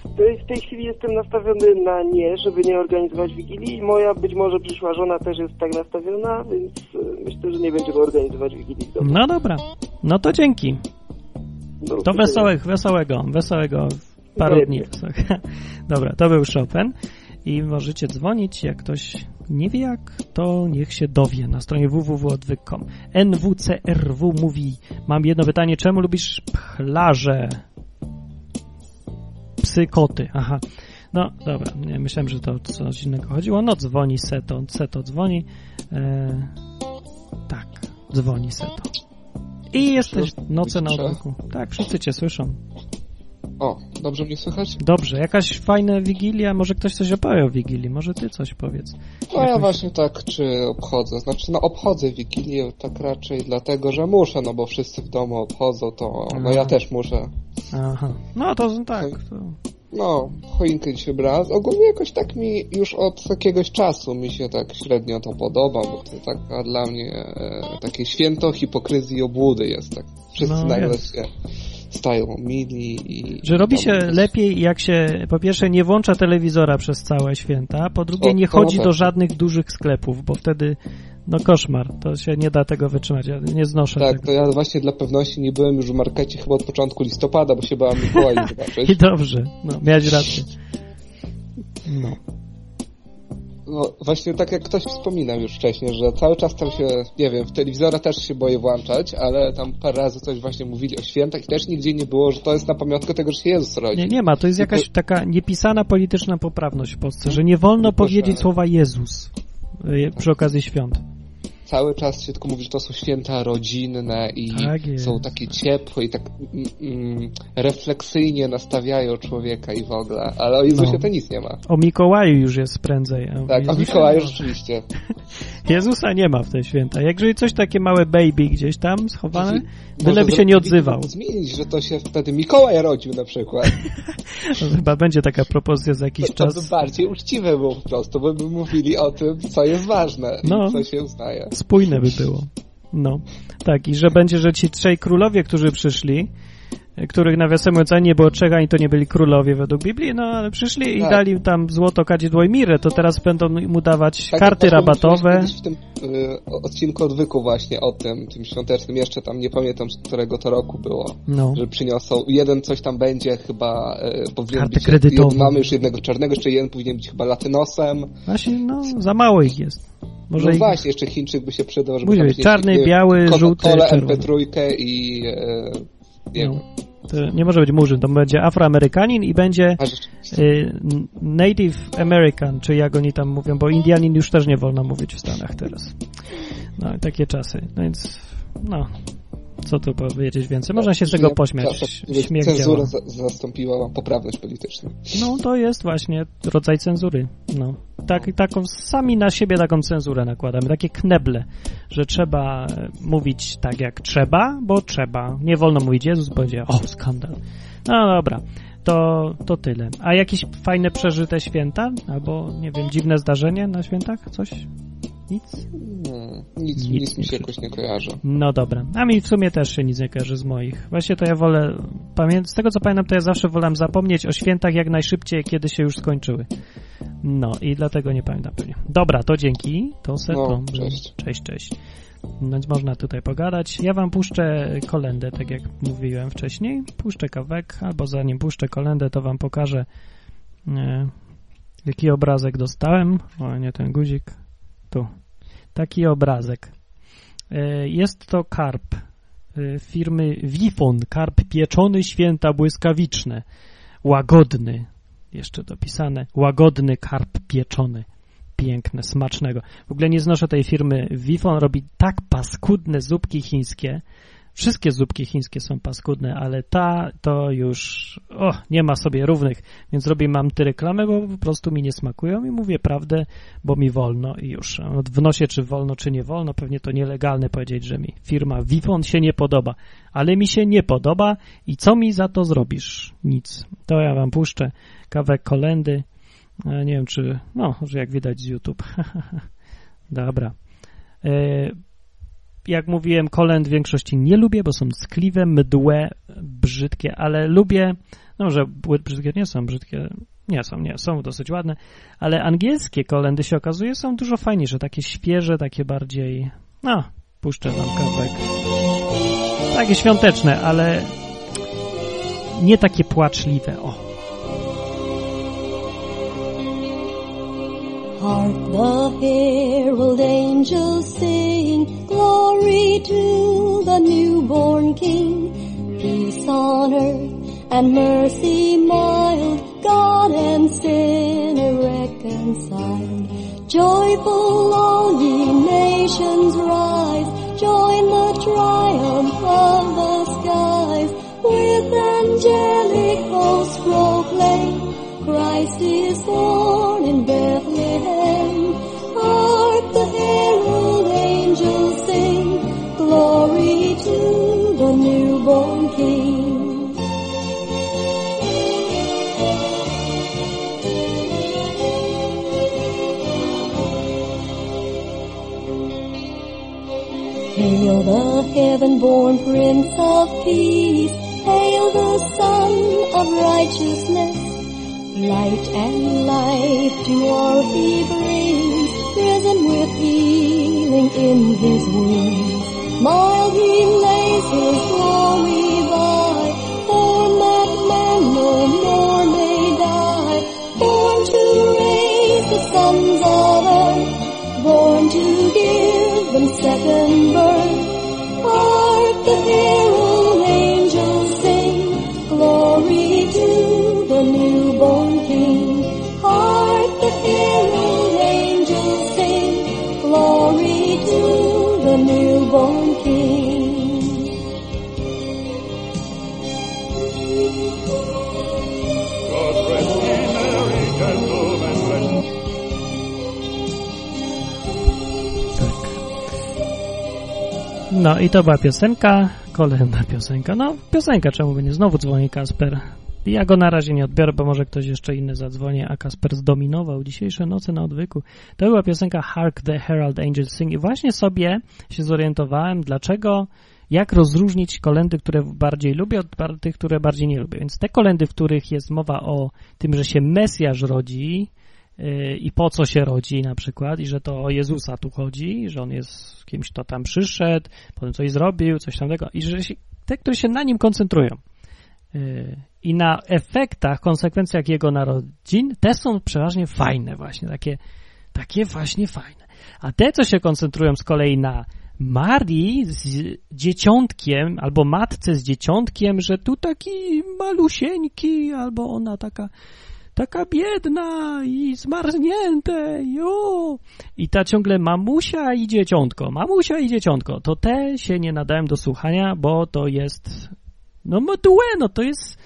W tej, chwili jestem nastawiony na nie, żeby nie organizować Wigilii moja być może przyszła żona też jest tak nastawiona, więc e, myślę, że nie będziemy organizować Wigilii. No dobra, no to dzięki. To wesołych, wesołego, wesołego paru dni. Dobra, to był Chopin i możecie dzwonić, jak ktoś nie wie jak, to niech się dowie na stronie www.odwyk.com. NWCRW mówi, mam jedno pytanie, czemu lubisz pchlarze? Psy, koty, aha. No, dobra, nie, myślałem, że to o coś innego chodziło. No, dzwoni Seto, Seto dzwoni. E, tak, dzwoni Seto. I jesteś noce na odwyku. Tak, wszyscy cię słyszą. O, dobrze mnie słychać? Dobrze, jakaś fajna wigilia, może ktoś coś opowie o wigilii, może ty coś powiedz. No ja Jakoś- właśnie tak, czy obchodzę. Znaczy, no obchodzę Wigilię tak raczej dlatego, że muszę, no bo wszyscy w domu obchodzą, to no A. ja też muszę. Aha, no to tak, to No, choinkę dzisiaj brałem. Ogólnie jakoś tak mi już od jakiegoś czasu mi się tak średnio to podoba, bo to taka dla mnie e, takie święto hipokryzji i obłudy jest. Tak. Wszyscy No, nagle się stają mili i... Że robi się jest- lepiej, jak się po pierwsze nie włącza telewizora przez całe święta, po drugie O, nie chodzi tak. do żadnych dużych sklepów, bo wtedy no koszmar, to się nie da tego wytrzymać, ja nie znoszę Tak, tego. to ja właśnie dla pewności nie byłem już w markecie chyba od początku listopada, bo się bałem Mikołaj zobaczyć. I dobrze, no miałeś rację. No. No właśnie tak jak ktoś wspominał już wcześniej, że cały czas tam się, nie wiem, w telewizora też się boję włączać, ale tam parę razy coś właśnie mówili o świętach i też nigdzie nie było, że to jest na pamiątkę tego, że się Jezus rodzi. Nie, nie ma, to jest Tylko- jakaś taka niepisana polityczna poprawność w Polsce, że nie wolno Proszę. powiedzieć słowa Jezus y, przy okazji świąt. Cały czas się tylko mówi, że to są święta rodzinne i Tak są takie ciepłe i tak mm, mm, refleksyjnie nastawiają człowieka i w ogóle, ale o Jezusie No. to nic nie ma. O Mikołaju już jest prędzej. a o Tak, a Jezusie Mikołaju rzeczywiście. Jezusa nie ma w te święta. Jak jeżeli coś takie małe baby gdzieś tam schowane, Może byleby się nie odzywał. Zmienić, że to się wtedy Mikołaj rodził na przykład. Chyba będzie taka propozycja za jakiś To, to by czas. bardziej uczciwe było po prostu, bo by mówili o tym, co jest ważne No. i co się uznaje. Spójne by było. No. Tak, i że będzie, że ci trzej królowie, którzy przyszli, których nawiasem mówiąc nie było trzech, ani to nie byli królowie według Biblii, no ale przyszli i Tak. dali tam złoto, kadzidło i mirę, to teraz będą mu dawać Tak, karty jak rabatowe. w tym y, odcinku odwyku właśnie o tym, tym świątecznym, jeszcze tam nie pamiętam, z którego to roku było, No. że przyniosą, jeden coś tam będzie chyba, y, powinien Kartę być, kredytową. jed- mamy już jednego czarnego, jeszcze jeden powinien być chyba latynosem. Właśnie, no, za mało ich jest. Może no ich... właśnie, jeszcze Chińczyk by się przydał, żeby czarny, biały, żółty, czerwony. MP3 i y, nie No. wiem. To nie może być murzyn, to będzie afroamerykanin i będzie y, Native American, czy jak oni tam mówią, bo Indianin już też nie wolno mówić w Stanach teraz. No i takie czasy. No więc, no, co tu powiedzieć więcej? Można się z tego pośmiać. Śmiech Cenzura za, zastąpiła poprawność polityczną. No to jest właśnie rodzaj cenzury. No. Tak, taką, sami na siebie taką cenzurę nakładamy, takie kneble, że trzeba e, mówić tak jak trzeba, bo trzeba. Nie wolno mówić Jezus, będzie o, skandal. No dobra, to, to tyle. A jakieś fajne przeżyte święta? Albo, nie wiem, dziwne zdarzenie na świętach? Coś? Nic? Hmm, nic, Nic nic, mi nie się jakoś nie kojarzy. No dobra. A mi w sumie też się nic nie kojarzy z moich. Właśnie to ja wolę, z tego co pamiętam, to ja zawsze wolałem zapomnieć o świętach jak najszybciej, kiedy się już skończyły. No i dlatego nie pamiętam pewnie. Dobra, to dzięki. To setką. No, cześć. Cześć, cześć. No można tutaj pogadać. Ja wam puszczę kolendę, tak jak mówiłem wcześniej. Puszczę kawek, albo zanim puszczę kolendę, to wam pokażę e, jaki obrazek dostałem. O, nie ten guzik. Tu. Taki obrazek. E, Jest to karp e, firmy Wifon. Karp pieczony, święta błyskawiczne. Łagodny. Jeszcze dopisane. Łagodny karp pieczony. Piękne, smacznego. W ogóle nie znoszę tej firmy Wifon. Robi tak paskudne zupki chińskie. Wszystkie zupki chińskie są paskudne, ale ta to już o, nie ma sobie równych, więc robię mam reklamy, bo po prostu mi nie smakują i mówię prawdę, bo mi wolno i już. W nosie czy wolno, czy nie wolno, pewnie to nielegalne powiedzieć, że mi firma Wifon się nie podoba, ale mi się nie podoba i co mi za to zrobisz? Nic. To ja wam puszczę kawę kolendy. E, Nie wiem, czy, no, że jak widać z YouTube. Dobra. Jak mówiłem, kolęd w większości nie lubię, bo są ckliwe, mdłe, brzydkie, ale lubię, no, że brzydkie nie są, brzydkie nie są, nie, są dosyć ładne, ale angielskie kolendy się okazuje są dużo fajniejsze, takie świeże, takie bardziej, no, puszczę wam kawałek. Takie świąteczne, ale nie takie płaczliwe, o. Hark the herald angels sing, glory to the newborn King. Peace on earth and mercy mild, God and sinner reconciled. Joyful all ye nations rise, join the triumph of the skies. With angelic hosts proclaim, Christ is born in Bethlehem. Hark the herald angels sing, glory to the newborn King. Hail the heaven-born Prince of Peace, hail the Son of Righteousness. Light and life to all he brings, risen with healing in his wings. Mild he lays his glory by, born that man no more may die, born to raise the sons of earth, born to give them second birth. Hark the herald No i to była piosenka, kolejna piosenka. No, piosenka, czemu by nie? Znowu dzwoni Kasper. Ja go na razie nie odbiorę, bo może ktoś jeszcze inny zadzwoni, a Kasper zdominował dzisiejsze noce na odwyku. To była piosenka Hark the Herald Angels Sing i właśnie sobie się zorientowałem, dlaczego, jak rozróżnić kolendy, które bardziej lubię od tych, które bardziej nie lubię. Więc te kolendy, w których jest mowa o tym, że się Mesjasz rodzi, yy, i po co się rodzi na przykład i że to o Jezusa tu chodzi, że on jest kimś, kto tam przyszedł, potem coś zrobił, coś tamtego i że się, te, które się na nim koncentrują yy, i na efektach, konsekwencjach jego narodzin, te są przeważnie fajne właśnie, takie, takie właśnie fajne. A te, co się koncentrują z kolei na Marii z dzieciątkiem, albo matce z dzieciątkiem, że tu taki malusieńki, albo ona taka taka biedna i zmarznięte, jo. I ta ciągle mamusia i dzieciątko, mamusia i dzieciątko, to te się nie nadałem do słuchania, bo to jest, no modue, no to jest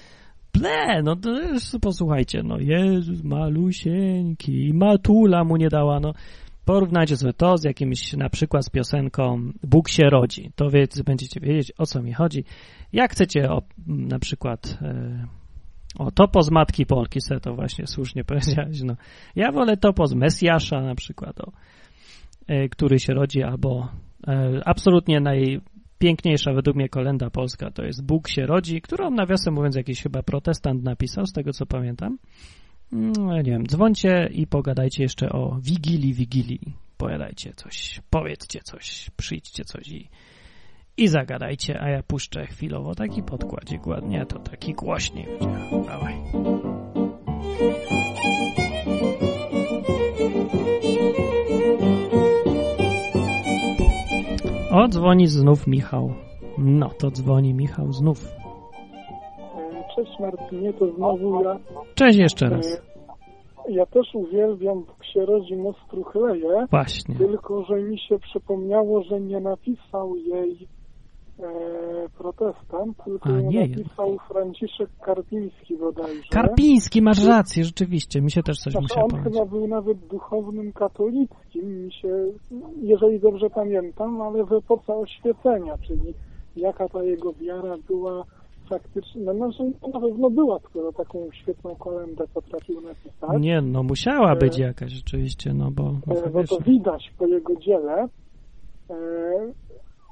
ble, no to jest, posłuchajcie, no Jezus malusieńki, matula mu nie dała, no porównajcie sobie to z jakimś, na przykład z piosenką Bóg się rodzi, to więc będziecie wiedzieć, o co mi chodzi. Jak chcecie o, na przykład... E, o, topo z Matki Polki, se to właśnie słusznie powiedziałeś, no. Ja wolę topo z Mesjasza na przykład, o, e, który się rodzi, albo e, absolutnie najpiękniejsza według mnie kolenda polska to jest Bóg się rodzi, którą nawiasem mówiąc jakiś chyba protestant napisał, z tego co pamiętam. No, nie wiem, dzwońcie i pogadajcie jeszcze o Wigilii, Wigilii. Pogadajcie coś, powiedzcie coś, przyjdźcie coś i i zagadajcie, a ja puszczę chwilowo taki podkładzik ładnie, to taki głośniej będzie. Dawaj. O, dzwoni znów Michał. No, to dzwoni Michał znów. Cześć Martynie, to znowu ja. Cześć jeszcze raz. E, Ja też uwielbiam Bóg się rodzi Nostru chleje, Właśnie. tylko że mi się przypomniało, że nie napisał jej protestant, tylko A, nie, napisał Franciszek Karpiński bodajże. Karpiński, masz rację, rzeczywiście. Mi się też coś Znaczy, musiało on powiedzieć. chyba był nawet duchownym katolickim, mi się, jeżeli dobrze pamiętam, ale w epoce oświecenia, czyli jaka ta jego wiara była faktycznie, no, no, że na pewno była, skoro taką świetną kolendę potrafił napisać. Nie, no musiała E, być jakaś rzeczywiście, no bo no, E, Bo to widać po jego dziele. E,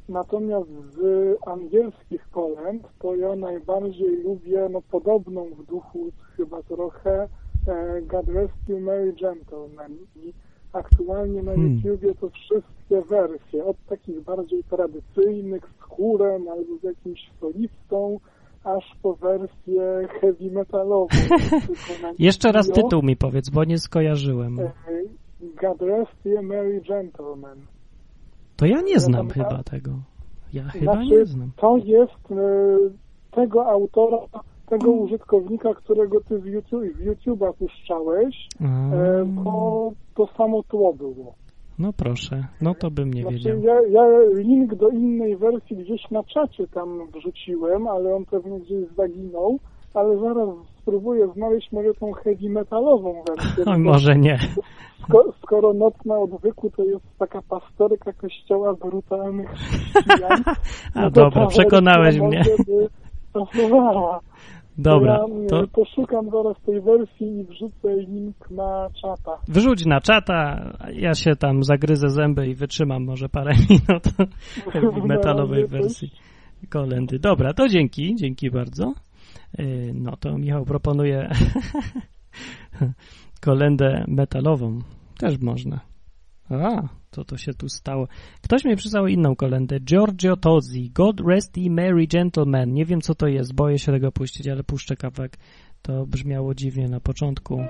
Natomiast z angielskich kolęd to ja najbardziej lubię, no podobną w duchu chyba trochę e, God Rest You Merry Gentlemen. I aktualnie na Hmm. YouTubie to wszystkie wersje, od takich bardziej tradycyjnych z chórem albo z jakimś solistą, aż po wersję heavy metalową. Jeszcze raz tytuł mi powiedz, bo nie skojarzyłem. E, God Rest You Merry Gentlemen. To ja nie znam chyba tego. Ja chyba Znaczy, nie znam. to jest e, tego autora, tego użytkownika, którego ty w, YouTube, w YouTube'a puszczałeś, A, e, to to samo tło było. No proszę, no to bym nie Znaczy, wiedział. ja, ja link do innej wersji gdzieś na czacie tam wrzuciłem, ale on pewnie gdzieś zaginął, ale zaraz spróbuję znaleźć może tą heavy metalową wersję. Oj, może nie. Sko, skoro noc na odwyku to jest taka pasterka kościoła brutalnych chrześcijan, A no dobra, przekonałeś mnie. pasowała. Dobra, to ja to y, poszukam zaraz tej wersji i wrzucę link na czata. wyrzuć na czata, ja się tam zagryzę zęby i wytrzymam może parę minut w metalowej No, wersji kolendy. Dobra, to dzięki, dzięki bardzo. Y, No to Michał proponuje kolendę metalową. Też można. A, co to się tu stało? Ktoś mi przysłał inną kolendę. Giorgio Tozzi, God Rest Ye Merry Gentlemen. Nie wiem, co to jest, boję się tego puścić, ale puszczę kawałek. To brzmiało dziwnie na początku.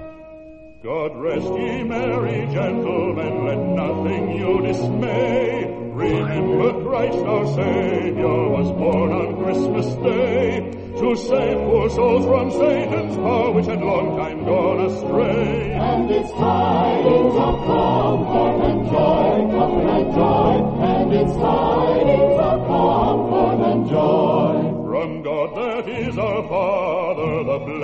God rest ye merry gentlemen, let nothing you dismay. Remember Christ our Savior was born on Christmas Day to save poor souls from Satan's power which had long time gone astray. And its tidings of comfort and joy, comfort and joy, and its tidings of comfort and joy. From God that is our Father, the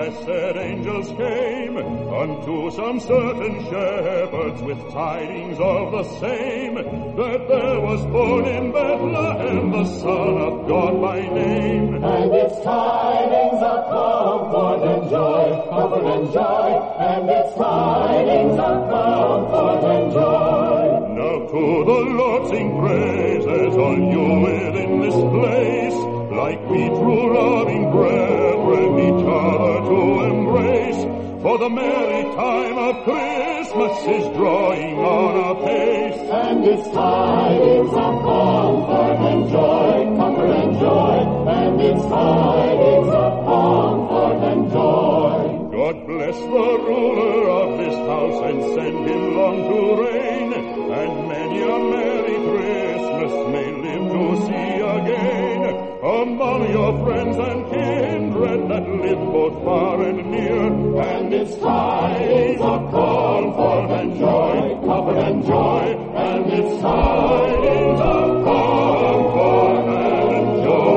blessed angels came unto some certain shepherds with tidings of the same, that there was born in Bethlehem the Son of God by name. And its tidings of comfort and joy, comfort and joy, and its tidings of comfort and joy. Now to the Lord sing praises, all you within this place, like we true loving brethren each other to embrace. For the merry time of Christmas is drawing on apace. And its tidings of comfort and joy, comfort and joy, and its tidings of comfort and joy. God bless the ruler of this house and send him long to reign, and many a merry Christmas may live to see. Among your friends and kindred that live both far and near, And its tidings of comfort and joy, comfort and joy, and its tidings of comfort and joy.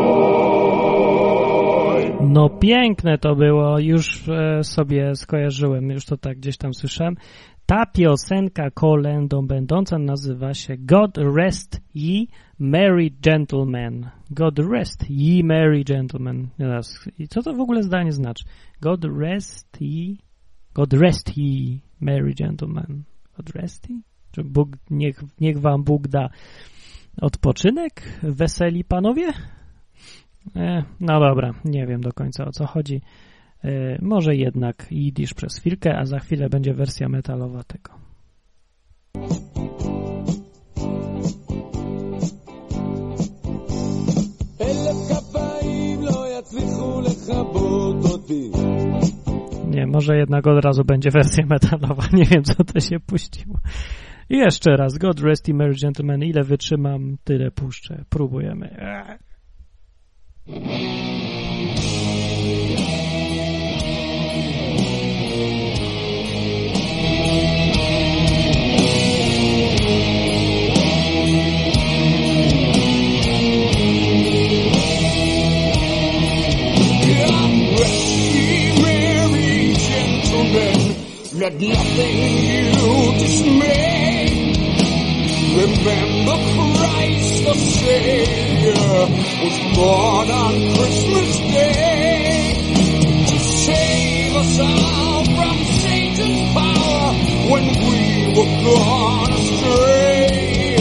No piękne to było, już e, sobie skojarzyłem, już to tak gdzieś tam słyszałem. Ta piosenka kolendą będąca nazywa się God Rest Ye Merry Gentlemen. God Rest Ye Merry Gentlemen. I co to w ogóle zdanie znaczy? God Rest Ye God Rest Ye Merry Gentlemen. God Rest Ye? Czy Bóg, niech, niech wam Bóg da odpoczynek, weseli panowie? E, no dobra, nie wiem do końca o co chodzi. E, może jednak jidysz przez chwilkę, a za chwilę będzie wersja metalowa tego. Nie, może jednak od razu będzie wersja metalowa. Nie wiem, co to się puściło. I jeszcze raz. God rest ye merry gentlemen. Ile wytrzymam, tyle puszczę. Próbujemy. Let nothing you dismay. Remember Christ the Savior was born on Christmas Day to save us all from Satan's power when we were gone astray.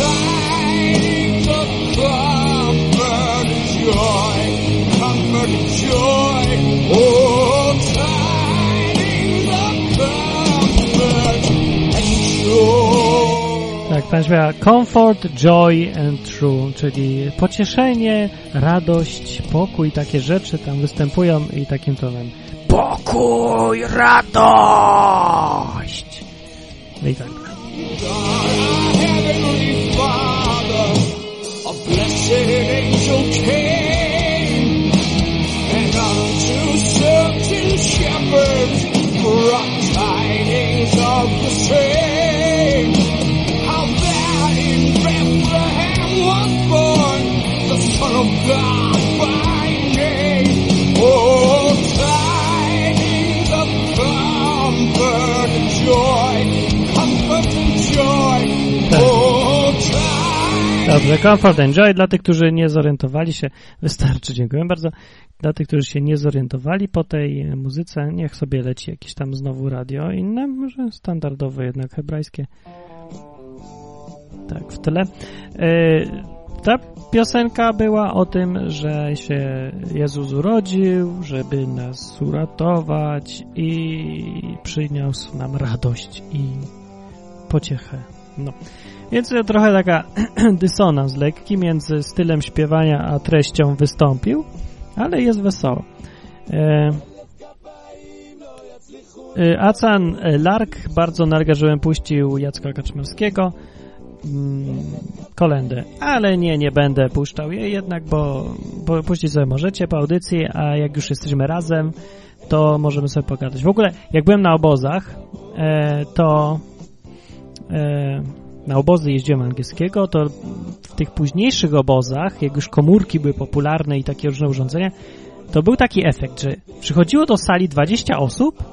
Tidings of comfort and joy, comfort and joy. Oh, joy. Tak, pan śpiewa comfort, joy and true, czyli pocieszenie, radość, pokój, takie rzeczy tam występują i takim tonem. Pokój, radość! No i tak. Brought tidings of the same. Was born the Son of God by name. Oh, tidings of comfort and joy, comfort and. Oh, Dobrze, Dobrze, dla tych, którzy nie zorientowali się, wystarczy, dziękuję bardzo. Dla tych, którzy się nie zorientowali po tej muzyce, niech sobie leci jakieś tam znowu radio inne, może standardowe jednak hebrajskie. Tak, w tyle. E, ta piosenka była o tym, że się Jezus urodził, żeby nas uratować i przyniósł nam radość i pociechę. No. Więc trochę taka dysonans lekki między stylem śpiewania a treścią wystąpił, ale jest wesoło. E, e, Acan Lark bardzo żebym puścił Jacka Kaczmarskiego mm, kolendę, ale nie, nie będę puszczał jej jednak, bo, bo puścić sobie możecie po audycji, a jak już jesteśmy razem, to możemy sobie pogadać. W ogóle, jak byłem na obozach, e, to e, na obozy jeździłem angielskiego, to w tych późniejszych obozach, jak już komórki były popularne i takie różne urządzenia, to był taki efekt, że przychodziło do sali 20 osób,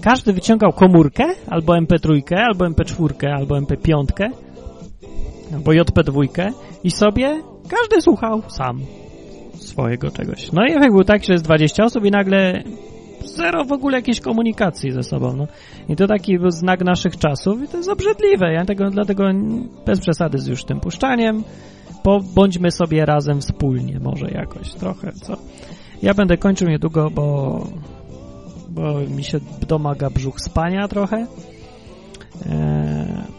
każdy wyciągał komórkę, albo MP3, albo MP4, albo MP5, albo JP2 i sobie każdy słuchał sam swojego czegoś. No i efekt był taki, że jest 20 osób i nagle zero w ogóle jakiejś komunikacji ze sobą. No. I to taki był znak naszych czasów i to jest obrzydliwe. Ja tego, dlatego bez przesady z już tym puszczaniem. Po, bądźmy sobie razem wspólnie, może jakoś trochę, co? Ja będę kończył niedługo, bo, bo mi się domaga brzuch spania trochę. Eee,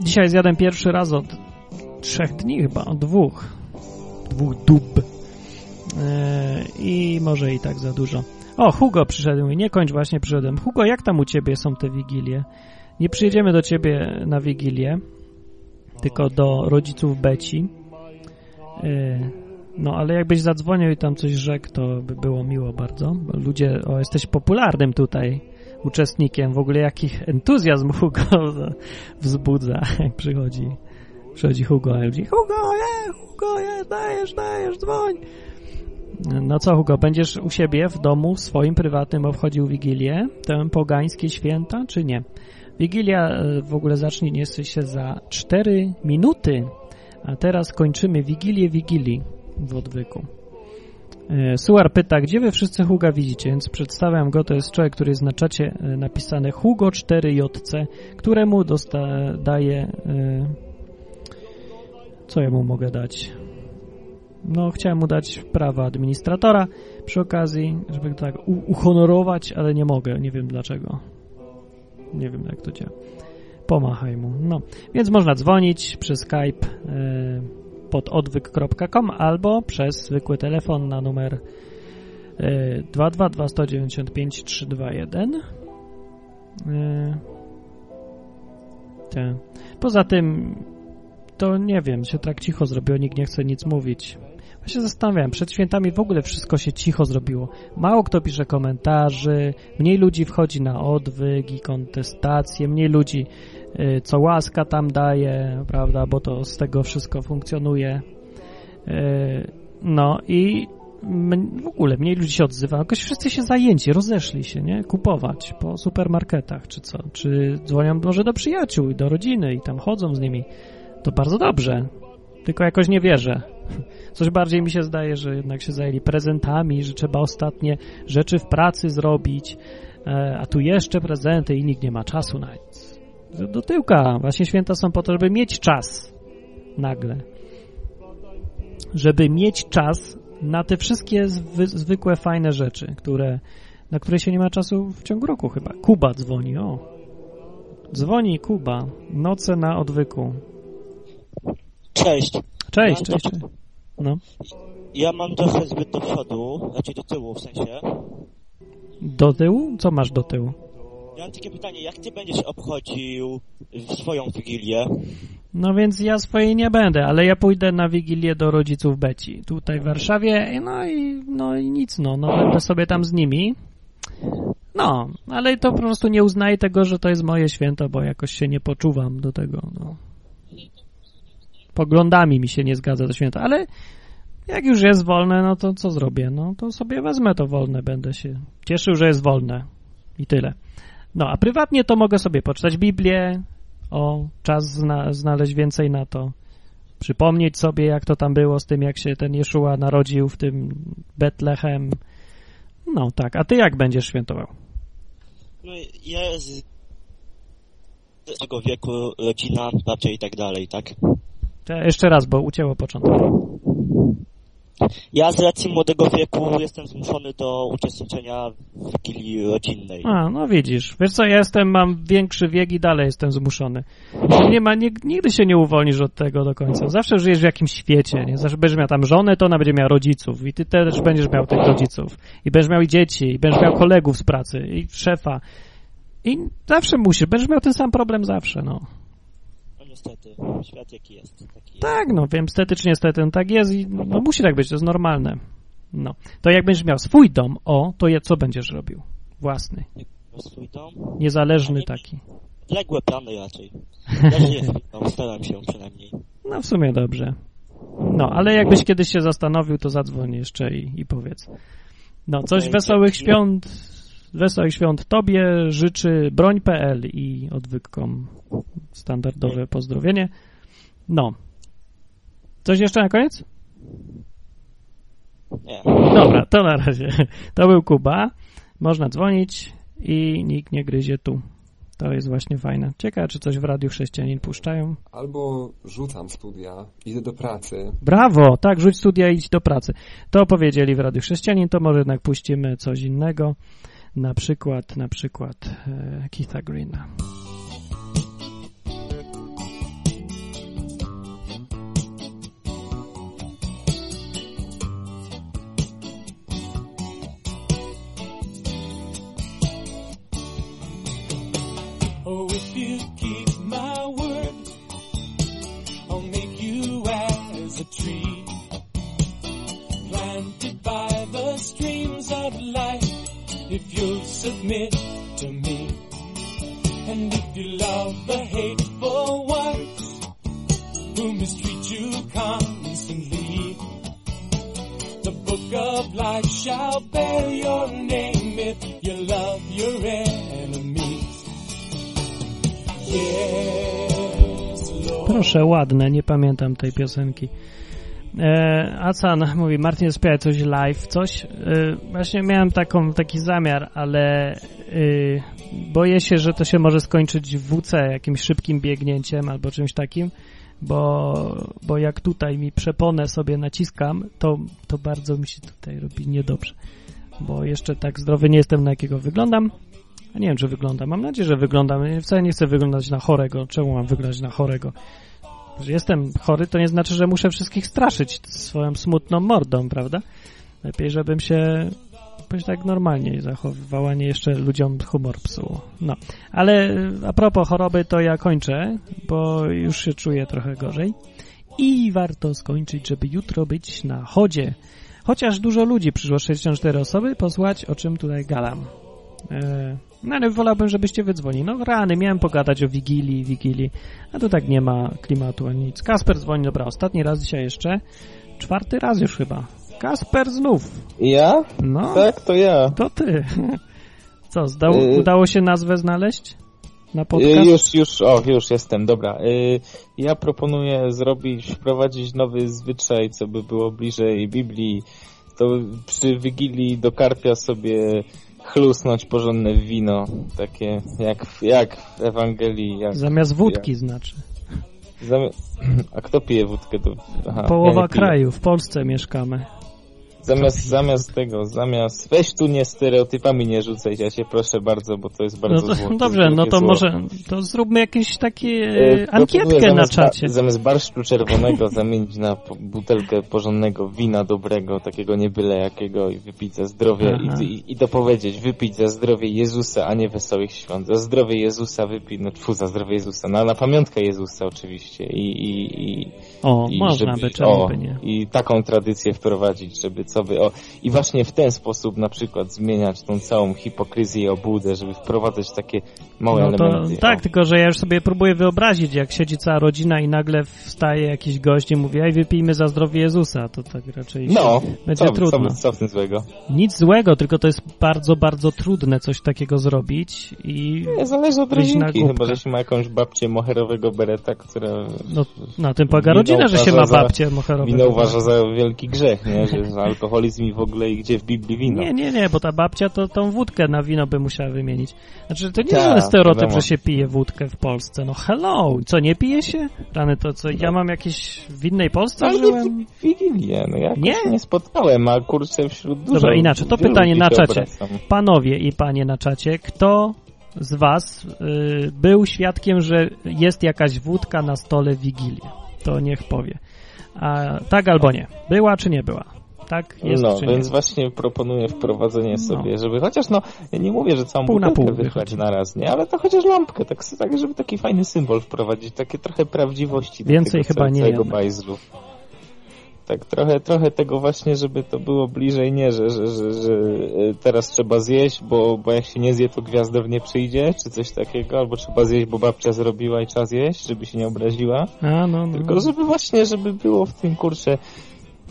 dzisiaj zjadłem pierwszy raz od trzech dni chyba, od dwóch. Dwóch dób. Eee, I może i tak za dużo. O, Hugo przyszedł i nie kończ, właśnie przyszedłem. Hugo, jak tam u ciebie są te wigilie? Nie przyjedziemy do ciebie na wigilię, tylko do rodziców Beci. Yy, no, ale jakbyś zadzwonił i tam coś rzekł, to by było miło bardzo. Ludzie, o, jesteś popularnym tutaj uczestnikiem. W ogóle jakich entuzjazm Hugo wzbudza, jak przychodzi. Przychodzi Hugo, ludzi, Hugo, je, Hugo, je, dajesz, dajesz, dzwoń. No co, Hugo, będziesz u siebie w domu, swoim prywatnym obchodził Wigilię, te pogańskie święta, czy nie? Wigilia e, w ogóle zacznie się za 4 minuty, a teraz kończymy Wigilię Wigilii w odwyku. E, Suar pyta, gdzie wy wszyscy Huga widzicie, więc przedstawiam go, to jest człowiek, który jest na czacie e, napisane Hugo 4JC, któremu daje... Co ja mu mogę dać? no chciałem mu dać prawa administratora przy okazji, żeby tak uhonorować, ale nie mogę, nie wiem dlaczego. Nie wiem jak to działa. Pomachaj mu. No, więc można dzwonić przez Skype y, pod odwyk.com albo przez zwykły telefon na numer y, 222 195 321. Y, Poza tym to nie wiem, się tak cicho zrobiło, nikt nie chce nic mówić. Ja się zastanawiam, przed świętami w ogóle wszystko się cicho zrobiło. Mało kto pisze komentarzy, mniej ludzi wchodzi na odwyk i kontestacje, mniej ludzi co łaska tam daje, prawda, bo to z tego wszystko funkcjonuje. Y, no i w ogóle mniej ludzi się odzywa, jakoś wszyscy się zajęci, rozeszli się, nie? Kupować po supermarketach, czy co? Czy dzwonią może do przyjaciół i do rodziny i tam chodzą z nimi. To bardzo dobrze, tylko jakoś nie wierzę. Coś bardziej mi się zdaje, że jednak się zajęli prezentami, że trzeba ostatnie rzeczy w pracy zrobić, e, a tu jeszcze prezenty i nikt nie ma czasu na nic. Do tyłka. Właśnie święta są po to, żeby mieć czas nagle. Żeby mieć czas na te wszystkie zwy, zwykłe, fajne rzeczy, które, na które się nie ma czasu w ciągu roku chyba. Kuba dzwoni, o. Dzwoni Kuba. Noce na odwyku. Cześć. Cześć, cześć. cześć. No. Ja mam trochę zbyt do przodu, znaczy do tyłu w sensie. Do tyłu? Co masz do tyłu? Mam takie pytanie, jak ty będziesz obchodził swoją Wigilię? No więc ja swojej nie będę, ale ja pójdę na Wigilię do rodziców Beci, tutaj w Warszawie, no i, no i nic, no, no będę sobie tam z nimi. No, ale to po prostu nie uznaję tego, że to jest moje święto, bo jakoś się nie poczuwam do tego, no poglądami mi się nie zgadza to święto, ale jak już jest wolne, no to co zrobię? No to sobie wezmę to wolne, będę się cieszył, że jest wolne i tyle. No, a prywatnie to mogę sobie poczytać Biblię, o, czas zna, znaleźć więcej na to. przypomnieć sobie, jak to tam było z tym, jak się ten Jeszua narodził w tym Betlechem. No tak, a ty jak będziesz świętował? No ja z tego wieku rodzina, babcia i tak dalej, tak? To jeszcze raz, bo ucięło początek. Ja z racji młodego wieku jestem zmuszony do uczestniczenia w wigilii rodzinnej. A, no widzisz. Wiesz co, ja jestem, mam większy wiek i dalej jestem zmuszony. Nie ma, nie, nigdy się nie uwolnisz od tego do końca. Zawsze żyjesz w jakimś świecie, nie? Zawsze będziesz miał tam żonę, to ona będzie miała rodziców i ty też będziesz miał tych rodziców. I będziesz miał i dzieci, i będziesz miał kolegów z pracy, i szefa. I zawsze musisz, będziesz miał ten sam problem zawsze, no. Niestety, świat jaki jest, taki jest. Tak, no wiem, estetycznie niestety no, tak jest i no, musi tak być, to jest normalne. No. To jak będziesz miał swój dom, o, to je, co będziesz robił? Własny. Swój dom? Niezależny taki. Ległe plany raczej. Ja swój dom, staram się przynajmniej. No w sumie dobrze. No, ale jakbyś kiedyś się zastanowił, to zadzwoń jeszcze i, i powiedz. No, coś wesołych świąt, wesołych świąt Tobie życzy broń.pl i odwykom standardowe pozdrowienie. No. Coś jeszcze na koniec? Nie. Dobra, to na razie. To był Kuba. Można dzwonić i nikt nie gryzie tu. To jest właśnie fajne. Ciekawe, czy coś w Radiu Chrześcijanin puszczają. Albo rzucam studia, idę do pracy. Brawo, tak, rzuć studia i idź do pracy. To powiedzieli w Radiu Chrześcijanin, to może jednak puścimy coś innego. Na przykład, na przykład e, Keitha Greena. Oh, if you keep my word, I'll make you as a tree planted by the streams of life. If you'll submit to me, and if you love the hateful ones who mistreat you constantly, the book of life shall bear your name if you love your enemies. Yes. Proszę, ładne, nie pamiętam tej piosenki. E, Acan mówi, Martin śpiewa coś live, coś. E, właśnie miałem taką, taki zamiar, ale e, boję się, że to się może skończyć w WC, jakimś szybkim biegnięciem albo czymś takim, bo, bo jak tutaj mi przeponę sobie naciskam, to, to bardzo mi się tutaj robi niedobrze. Bo jeszcze tak zdrowy nie jestem, na jakiego wyglądam. A nie wiem, czy wyglądam. Mam nadzieję, że wyglądam. Wcale nie chcę wyglądać na chorego. Czemu mam wyglądać na chorego? Że jestem chory, to nie znaczy, że muszę wszystkich straszyć swoją smutną mordą, prawda? Lepiej, żebym się jakoś tak normalnie zachowywał, a nie jeszcze ludziom humor psuło. No, ale a propos choroby, to ja kończę, bo już się czuję trochę gorzej. I warto skończyć, żeby jutro być na chodzie. Chociaż dużo ludzi przyszło, 64 osoby, posłuchać o czym tutaj galam. E, no ale wolałbym, żebyście wydzwonili. No rany, miałem pogadać o Wigilii, Wigilii, a tu tak nie ma klimatu ani nic. Kasper dzwoni, dobra, ostatni raz dzisiaj jeszcze. Czwarty raz już chyba. Kasper znów. Ja? No. Tak, to ja. To ty. Co, zdał, Y- udało się nazwę znaleźć? Na Y, podcast? Już, już, o, już jestem, dobra. Y, Ja proponuję zrobić, wprowadzić nowy zwyczaj, co by było bliżej Biblii. To przy Wigilii do karpia sobie chlusnąć porządne wino, takie jak, w- jak w Ewangelii. Jak, Zamiast wódki znaczy. Zami- A kto pije wódkę? To... Aha, ja Połowa piję. kraju, w Polsce mieszkamy. Zamiast, zamiast tego, zamiast... Weź tu nie stereotypami nie rzucaj, ja się proszę bardzo, bo to jest No bardzo to, zło. dobrze, no to zło. może to zróbmy jakieś takie E, e, ankietkę na zamiast ba- czacie. Zamiast barszczu czerwonego zamienić na butelkę porządnego wina dobrego, takiego nie byle jakiego i wypić za zdrowie i, i, i dopowiedzieć, wypić za zdrowie Jezusa, a nie wesołych świąt. Za zdrowie Jezusa wypić, no tfu, za zdrowie Jezusa, na, na pamiątkę Jezusa oczywiście i, i, i O, i można żeby, by, czemu o, by nie. I taką tradycję wprowadzić, żeby co O, I właśnie w ten sposób na przykład zmieniać tą całą hipokryzję i obłudę, żeby wprowadzać takie małe No to elementy. tak, tylko że ja już sobie próbuję wyobrazić, jak siedzi cała rodzina i nagle wstaje jakiś gość i mówi, ej, wypijmy za zdrowie Jezusa, to tak raczej No, będzie co, trudno. Co, co w tym złego? Nic złego, tylko to jest bardzo, bardzo trudne coś takiego zrobić i Nie, zależy od rodzinki, chyba że się ma jakąś babcię moherowego bereta, która No, na tym polega rodzina, że się ma babcię moherową. Wino uważa za wielki grzech, nie? Że, że alkoholizm i w ogóle i gdzie w Biblii wino. Nie, nie, nie, bo ta babcia to tą wódkę na wino by musiała wymienić. Znaczy, to nie Tak, jest stereotyp, wiadomo. że się pije wódkę w Polsce. No hello, co, nie pije się? Rany, to co, ja mam jakieś w innej Polsce Ale żyłem? w Wigilię, no ja Nie? nie? spotkałem, a kurczę wśród dużo Dobra, inaczej, to pytanie na czacie. obracam. Panowie i panie na czacie, kto z was y, był świadkiem, że jest jakaś wódka na stole w Wigilię? To niech powie. A, tak albo nie. Była czy nie była? Tak jest no, nie? więc właśnie proponuję wprowadzenie sobie, żeby chociaż no, ja nie mówię, że całą Pół na butelkę pół wychlać wychodzi. na raz, nie, ale to chociaż lampkę, tak, tak żeby taki fajny symbol wprowadzić, takie trochę prawdziwości do Więcej tego chyba ca- nie całego jednak. bajzlu. Tak, trochę, trochę tego właśnie, żeby to było bliżej, nie, że, że, że, że e, teraz trzeba zjeść, bo, bo jak się nie zje, to gwiazdor nie przyjdzie, czy coś takiego, albo trzeba zjeść, bo babcia zrobiła i trzeba zjeść, żeby się nie obraziła. A, no, no. Tylko żeby właśnie, żeby było w tym kurczę.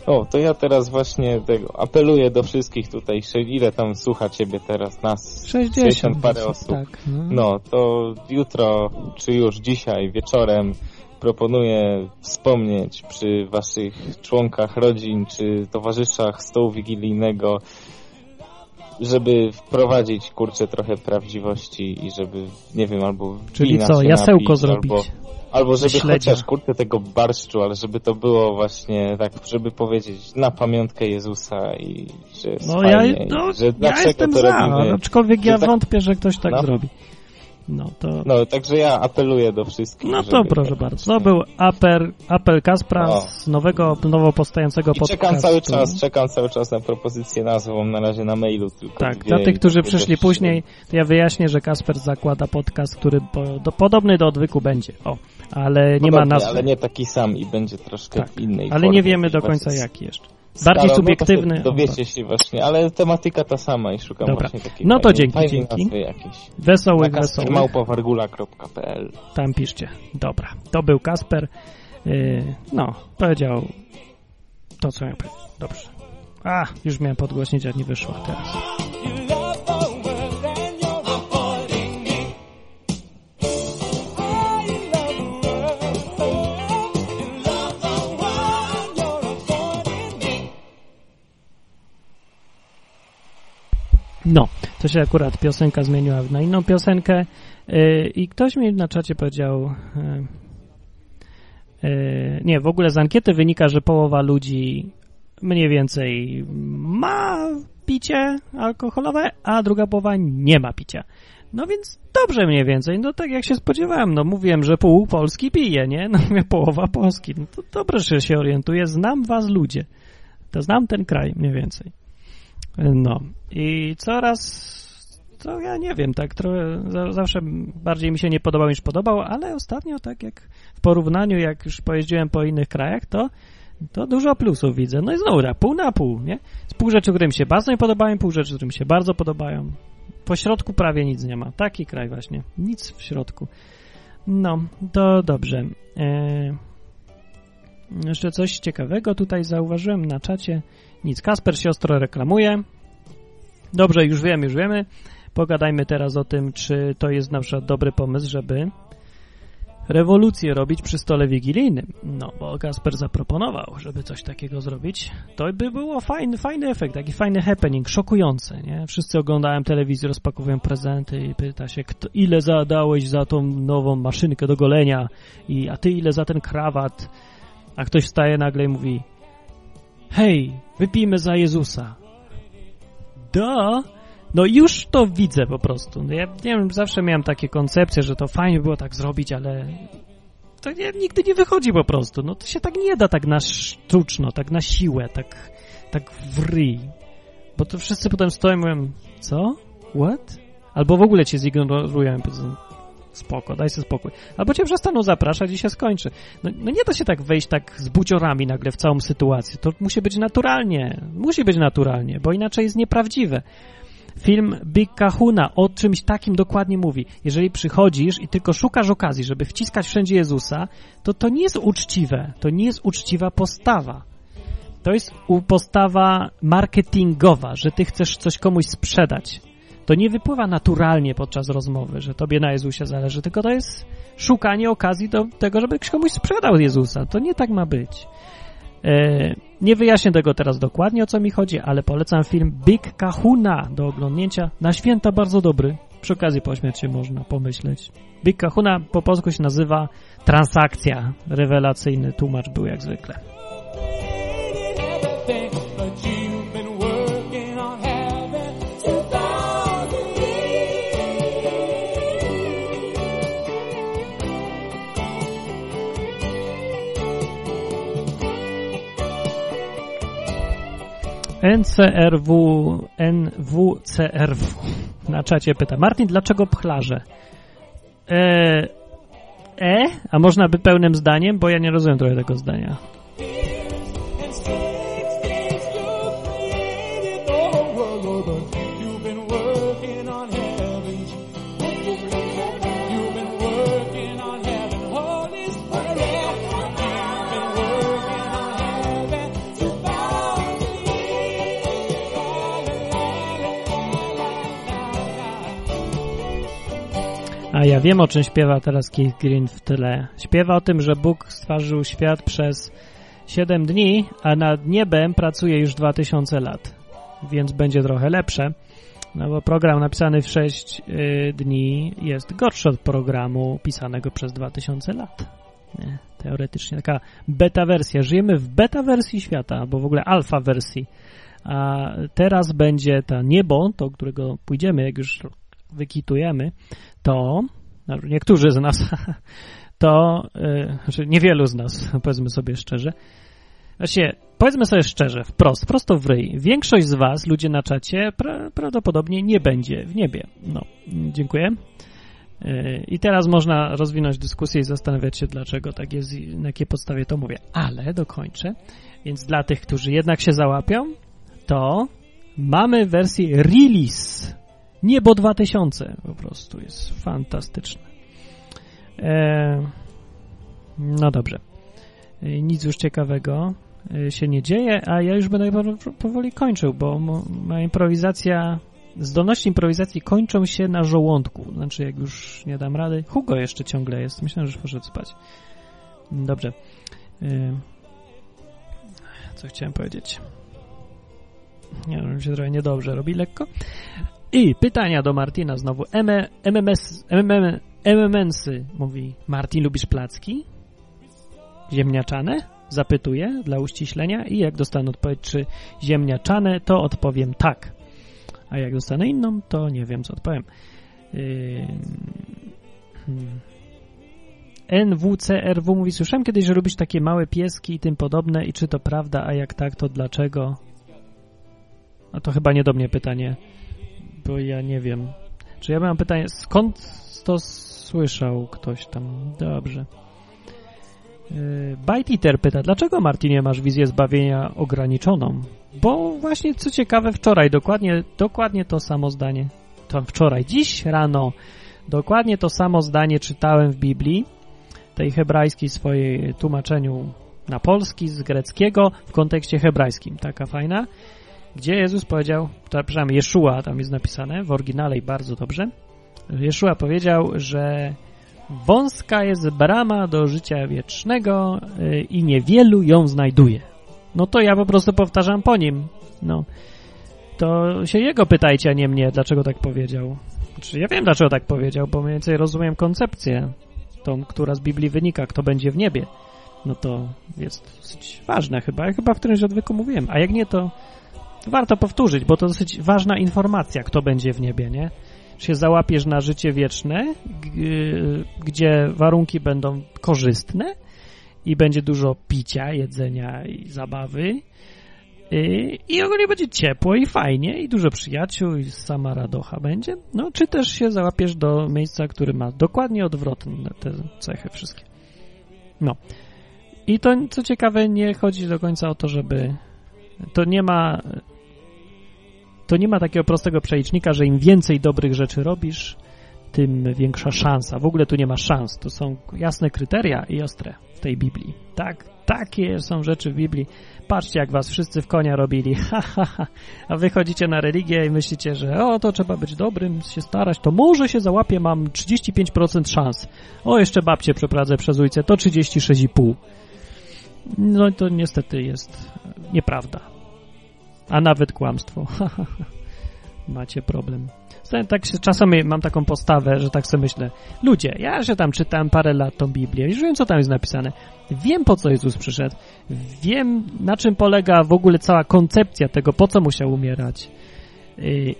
O, to ja teraz właśnie tego apeluję do wszystkich tutaj, ile tam słucha ciebie teraz nas? 60 parę osób. Tak, no. No, to jutro, czy już dzisiaj wieczorem proponuję wspomnieć przy waszych członkach rodzin, czy towarzyszach stołu wigilijnego, żeby wprowadzić, kurczę, trochę prawdziwości i żeby, nie wiem, albo Czyli co, jasełko napić, zrobić? Albo, albo żeby Śledzia. chociaż, kurczę, tego barszczu, ale żeby to było właśnie tak, żeby powiedzieć na pamiątkę Jezusa i że jest No ja, fajnie, no, i że ja jestem to za, robimy. aczkolwiek ja tak- wątpię, że ktoś tak No. zrobi. No to... No, także ja apeluję do wszystkich. No to proszę bardzo. To był apel, apel Kaspra O. z nowego, nowo powstającego I podcastu. czekam cały czas, czekam cały czas na propozycję nazwą, na razie na mailu tylko. Tak, dla tych, którzy przyszli też- później, to ja wyjaśnię, że Kasper zakłada podcast, który po, do, podobny do odwyku będzie. O, ale nie ma nazwy. Ale nie taki sam i będzie troszkę Tak, innej Ale nie wiemy do końca jaki jeszcze. Bardziej no to subiektywny. się Dowiecie się właśnie, ale tematyka ta sama i szukam Dobra. właśnie takiej No to fajnej- dzięki, fajnej dzięki. nazwy jakiejś. Wesołych, Na wesołych. małpawargula.pl Tam piszcie. Dobra, to był Kasper. Yy, no, powiedział to, co miał powiedzieć. Dobrze. A, już miałem podgłośnić, a nie wyszło teraz. No, to się akurat piosenka zmieniła na inną piosenkę yy, i ktoś mi na czacie powiedział, yy, yy, nie, w ogóle z ankiety wynika, że połowa ludzi mniej więcej ma picie alkoholowe, a druga połowa nie ma picia. No więc dobrze mniej więcej, no tak jak się spodziewałem, no mówiłem, że pół Polski pije, nie? No mówię, połowa Polski, no to dobrze, że się orientuję, znam was ludzie, to znam ten kraj mniej więcej. No i coraz, to ja nie wiem, tak trochę, za- zawsze bardziej mi się nie podobał niż podobał, ale ostatnio tak jak w porównaniu, jak już pojeździłem po innych krajach, to to dużo plusów widzę. No i znowu tak, pół na pół, nie? Z pół rzeczy, które mi się bardzo nie podobają, pół rzeczy, które mi się bardzo podobają. Po środku prawie nic nie ma. Taki kraj właśnie. Nic w środku. No, to dobrze. Eee, jeszcze coś ciekawego tutaj zauważyłem na czacie. Nic, Kasper się ostro reklamuje. Dobrze, już wiem, już wiemy. Pogadajmy teraz o tym, czy to jest na przykład dobry pomysł, żeby rewolucję robić przy stole wigilijnym. No, bo Kasper zaproponował, żeby coś takiego zrobić. To by było fajny, fajny efekt, taki fajny happening, szokujący, nie? Wszyscy oglądają telewizję, rozpakowują prezenty i pyta się, kto, ile zadałeś za tą nową maszynkę do golenia i a ty ile za ten krawat? A ktoś wstaje nagle i mówi hej, wypijmy za Jezusa. Da? No już to widzę po prostu. No Ja nie wiem, zawsze miałem takie koncepcje, że to fajnie było tak zrobić, ale to nie, nigdy nie wychodzi po prostu. No to się tak nie da tak na sztuczno, tak na siłę, tak, tak w ryj. Bo to wszyscy potem stoją i mówią, co? What? Albo w ogóle cię zignorują. Spoko, daj sobie spokój. Albo cię przestaną zapraszać i się skończy. No, no nie da się tak wejść tak z buciorami nagle w całą sytuację. To musi być naturalnie. Musi być naturalnie, bo inaczej jest nieprawdziwe. Film Big Kahuna o czymś takim dokładnie mówi. Jeżeli przychodzisz i tylko szukasz okazji, żeby wciskać wszędzie Jezusa, to to nie jest uczciwe. To nie jest uczciwa postawa. To jest postawa marketingowa, że ty chcesz coś komuś sprzedać. To nie wypływa naturalnie podczas rozmowy, że tobie na Jezusie zależy, tylko to jest szukanie okazji do tego, żeby komuś sprzedał Jezusa. To nie tak ma być. E, nie wyjaśnię tego teraz dokładnie, o co mi chodzi, ale polecam film Big Kahuna do oglądnięcia. Na święta bardzo dobry. Przy okazji pośmiać się można pomyśleć. Big Kahuna po polsku się nazywa Transakcja. Rewelacyjny tłumacz był jak zwykle. NCRW, NWCRW na czacie pyta. Martin, dlaczego pchlarze? E, e? A można by pełnym zdaniem? Bo ja nie rozumiem trochę tego zdania. A ja wiem, o czym śpiewa teraz Keith Green w tyle. Śpiewa o tym, że Bóg stworzył świat przez 7 dni, a nad niebem pracuje już 2000 lat. Więc będzie trochę lepsze. No bo program napisany w 6 y, dni jest gorszy od programu pisanego przez 2000 lat. Nie, teoretycznie taka beta wersja. Żyjemy w beta wersji świata, albo w ogóle alfa wersji. A teraz będzie ta niebo, do którego pójdziemy, jak już wykitujemy, to no, niektórzy z nas, to yy, znaczy niewielu z nas, powiedzmy sobie szczerze. Właściwie, powiedzmy sobie szczerze, wprost, prosto w ryj. Większość z was, ludzie na czacie, pra, prawdopodobnie nie będzie w niebie. No, dziękuję. Yy, I teraz można rozwinąć dyskusję i zastanawiać się, dlaczego tak jest na jakiej podstawie to mówię. Ale dokończę. Więc dla tych, którzy jednak się załapią, to mamy wersję release. Niebo 2000 po prostu jest fantastyczne. E, no dobrze. E, nic już ciekawego e, się nie dzieje, a ja już będę po- powoli kończył, bo mo- moja improwizacja, zdolności improwizacji kończą się na żołądku. Znaczy, jak już nie dam rady. Hugo jeszcze ciągle jest. Myślę, że już poszedł spać. Dobrze. E, co chciałem powiedzieć? Nie wiem, się trochę niedobrze robi lekko. I pytania do Martina znowu. MMS, MMM, MMS-y, mówi. Martin, lubisz placki? Ziemniaczane? Zapytuję dla uściślenia i jak dostanę odpowiedź, czy ziemniaczane, to odpowiem tak. A jak dostanę inną, to nie wiem, co odpowiem. Yy... Hmm. NWCRW mówi, słyszałem kiedyś, że lubisz takie małe pieski i tym podobne i czy to prawda, a jak tak, to dlaczego? A to chyba nie do mnie pytanie, bo ja nie wiem. Czy ja mam pytanie, skąd to słyszał ktoś tam? Dobrze. Yy, Bite Eater pyta, dlaczego Martinie masz wizję zbawienia ograniczoną? Bo właśnie, co ciekawe, wczoraj dokładnie, dokładnie to samo zdanie. To wczoraj, dziś rano, dokładnie to samo zdanie czytałem w Biblii, tej hebrajskiej swojej tłumaczeniu na polski z greckiego w kontekście hebrajskim. Taka fajna gdzie Jezus powiedział, to przepraszam, Jeszua tam jest napisane w oryginale i bardzo dobrze. Jeszua powiedział, że wąska jest brama do życia wiecznego y, i niewielu ją znajduje. No to ja po prostu powtarzam po nim. No. To się jego pytajcie, a nie mnie, dlaczego tak powiedział. Znaczy, ja wiem, dlaczego tak powiedział, bo mniej więcej rozumiem koncepcję, tą, która z Biblii wynika, kto będzie w niebie. No to jest dosyć ważne chyba. Ja chyba w którymś odwyku mówiłem. A jak nie, to warto powtórzyć, bo to dosyć ważna informacja, kto będzie w niebie, nie? Czy się załapiesz na życie wieczne, gdzie warunki będą korzystne i będzie dużo picia, jedzenia i zabawy I, I ogólnie będzie ciepło i fajnie, i dużo przyjaciół, i sama radocha będzie. No, czy też się załapiesz do miejsca, który ma dokładnie odwrotne te cechy wszystkie. No. I to, co ciekawe, nie chodzi do końca o to, żeby... To nie ma... To nie ma takiego prostego przelicznika, że im więcej dobrych rzeczy robisz, tym większa szansa. W ogóle tu nie ma szans. To są jasne kryteria i ostre w tej Biblii. Tak, takie są rzeczy w Biblii. Patrzcie, jak was wszyscy w konia robili. Ha, ha, ha. A wy chodzicie na religię i myślicie, że o, to trzeba być dobrym, się starać, to może się załapie, mam 35% szans. O, jeszcze babcię przeprowadzę przez ulicę, to 36,5. No to niestety jest nieprawda. A nawet kłamstwo. Macie problem. Tak się, czasami mam taką postawę, że tak sobie myślę, ludzie, ja że tam czytałem parę lat tą Biblię, już wiem, co tam jest napisane, wiem, po co Jezus przyszedł, wiem, na czym polega w ogóle cała koncepcja tego, po co musiał umierać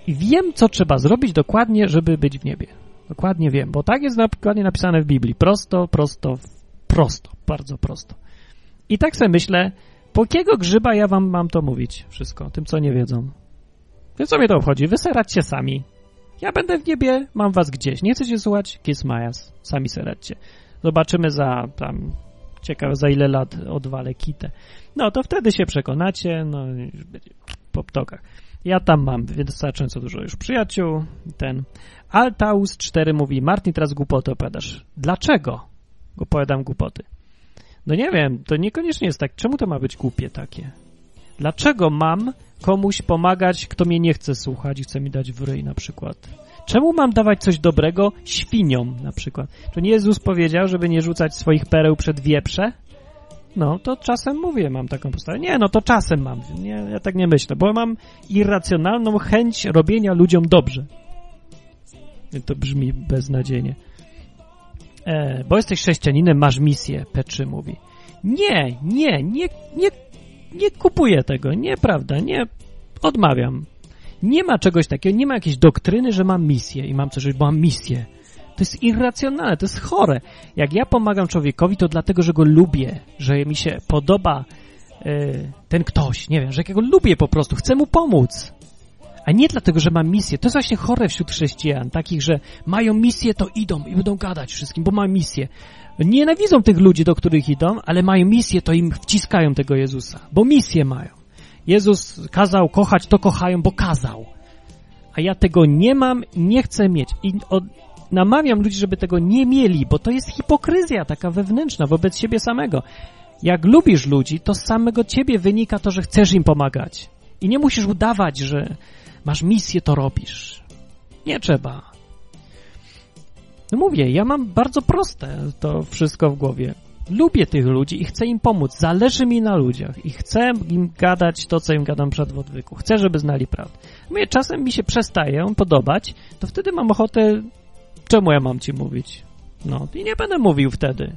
i wiem, co trzeba zrobić dokładnie, żeby być w niebie. Dokładnie wiem, bo tak jest dokładnie napisane w Biblii. Prosto, prosto, prosto, bardzo prosto. I tak sobie myślę, po jakiego grzyba ja wam mam to mówić wszystko, tym, co nie wiedzą. Więc co mnie to obchodzi? Wyserać sami. Ja będę w niebie, mam was gdzieś. Nie chcecie słuchać? Kiss majas. Sami seradźcie. Zobaczymy za tam, ciekawe za ile lat odwalę kitę. No to wtedy się przekonacie, no po ptokach. Ja tam mam wystarczająco dużo już przyjaciół. Ten Altaus 4 mówi, Martin, teraz głupoty opowiadasz. Dlaczego opowiadam głupoty? No nie wiem, to niekoniecznie jest tak. Czemu to ma być głupie takie? Dlaczego mam komuś pomagać, kto mnie nie chce słuchać i chce mi dać w ryj na przykład? Czemu mam dawać coś dobrego świniom na przykład? Czy nie Jezus powiedział, żeby nie rzucać swoich pereł przed wieprze? No, to czasem mówię, mam taką postawę. Nie, no to czasem mam. Nie, ja tak nie myślę, bo mam irracjonalną chęć robienia ludziom dobrze. To brzmi beznadziejnie. E, bo jesteś chrześcijaninem, masz misję, Petrzy mówi. Nie, nie, nie, nie, nie kupuję tego, nieprawda, nie, odmawiam. Nie ma czegoś takiego, nie ma jakiejś doktryny, że mam misję i mam coś, bo mam misję. To jest irracjonalne, to jest chore. Jak ja pomagam człowiekowi, to dlatego, że go lubię, że mi się podoba y, ten ktoś, nie wiem, że jakiego lubię po prostu, chcę mu pomóc. A nie dlatego, że mam misję. To jest właśnie chore wśród chrześcijan, takich, że mają misję, to idą i będą gadać wszystkim, bo mają misję. Nienawidzą tych ludzi, do których idą, ale mają misję, to im wciskają tego Jezusa, bo misję mają. Jezus kazał kochać, to kochają, bo kazał. A ja tego nie mam, nie chcę mieć. I od, namawiam ludzi, żeby tego nie mieli, bo to jest hipokryzja taka wewnętrzna wobec siebie samego. Jak lubisz ludzi, to z samego ciebie wynika to, że chcesz im pomagać. I nie musisz udawać, że masz misję, to robisz. Nie trzeba. No mówię, ja mam bardzo proste to wszystko w głowie. Lubię tych ludzi i chcę im pomóc. Zależy mi na ludziach i chcę im gadać to, co im gadam przed w odwyku. Chcę, żeby znali prawdę. Mówię, czasem mi się przestaje podobać, to wtedy mam ochotę czemu ja mam ci mówić? No, i nie będę mówił wtedy.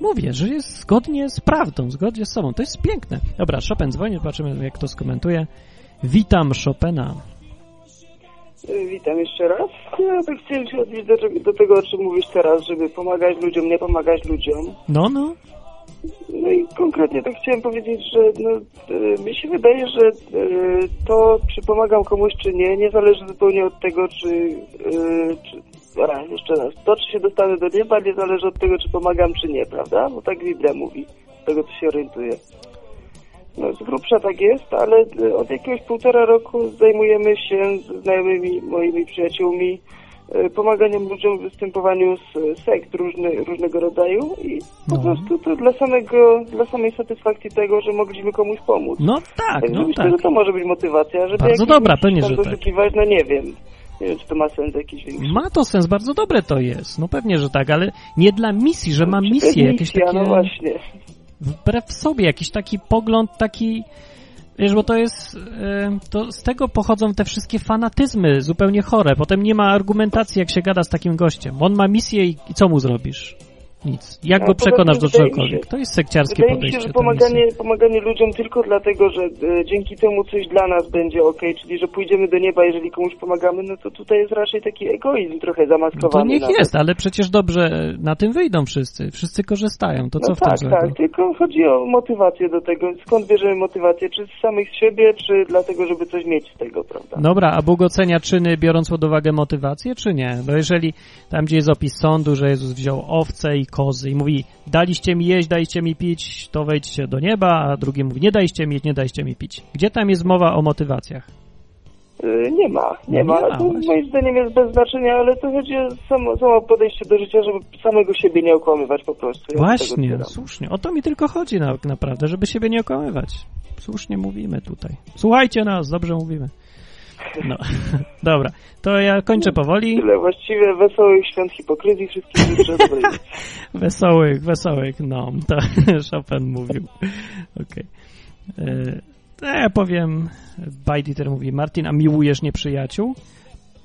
Mówię, że jest zgodnie z prawdą, zgodnie z sobą. To jest piękne. Dobra, Chopin dzwoni, zobaczymy, jak to skomentuje. Witam Chopina. Witam jeszcze raz. Ja tak chciałem się odnieść do, do tego, o czym mówisz teraz, żeby pomagać ludziom, nie pomagać ludziom. No, no. No i konkretnie tak chciałem powiedzieć, że no, e, mi się wydaje, że e, to, czy pomagam komuś, czy nie, nie zależy zupełnie od tego, czy, e, czy raz, jeszcze raz, to, czy się dostanę do nieba, nie zależy od tego, czy pomagam, czy nie, prawda? Bo tak Biblia mówi, z tego, co się orientuje. No, z grubsza tak jest, ale od jakiegoś półtora roku zajmujemy się z znajomymi moimi przyjaciółmi pomaganiem ludziom w występowaniu z sekt różny, różnego rodzaju i po No. prostu to dla samego, dla samej satysfakcji tego, że mogliśmy komuś pomóc. No tak, no myślę, tak. że to może być motywacja, żeby Bardzo dobra, pewnie, że tak. no nie wiem. Nie wiem, czy to ma sens jakiś większy. Ma to sens, bardzo dobre to jest. No pewnie, że tak, ale nie dla misji, że mam Czy misję, jakieś misja, takie... No właśnie. Wbrew sobie, jakiś taki pogląd, taki... Wiesz, bo to jest... e, To z tego pochodzą te wszystkie fanatyzmy zupełnie chore. Potem nie ma argumentacji, jak się gada z takim gościem. On ma misję i, i co mu zrobisz? Nic. Jak A go przekonasz do mi czegokolwiek? się- To jest sekciarskie Wydaje mi podejście. się, że pomaganie, pomaganie ludziom tylko dlatego, że e, dzięki temu coś dla nas będzie ok, czyli że pójdziemy do nieba, jeżeli komuś pomagamy, no to tutaj jest raczej taki egoizm trochę No zamaskowany. to niech jest, ale przecież dobrze, na tym wyjdą wszyscy. Wszyscy korzystają. To co no w tym tak, tak, tylko chodzi o motywację do tego. Skąd bierzemy motywację? Czy z samych siebie, czy dlatego, żeby coś mieć z tego, prawda? Dobra, a Bóg ocenia czyny biorąc pod uwagę motywację, czy nie? Bo jeżeli tam, gdzie jest opis sądu, że Jezus wziął owce i kozy i mówi, daliście mi jeść, daliście mi pić, to wejdźcie do nieba, a drugi mówi, nie daliście mi jeść, nie daliście mi pić. Gdzie tam jest mowa o motywacjach? Y, Nie ma, nie, ma. to moim zdaniem jest bez znaczenia, ale to chodzi o samo, samo podejście do życia, żeby samego siebie nie okłamywać po prostu. Ja Właśnie, słusznie. O to mi tylko chodzi na, naprawdę, żeby siebie nie okłamywać. Słusznie mówimy tutaj. Słuchajcie nas, dobrze mówimy. No, dobra. To ja kończę powoli. Tyle właściwie wesołych świąt hipokryzji, wszystkim życzę. Wesołych, wesołych, no, to Chopin mówił. Okej. Okay. To ja powiem, Bajditer mówi, Martin, a miłujesz nieprzyjaciół?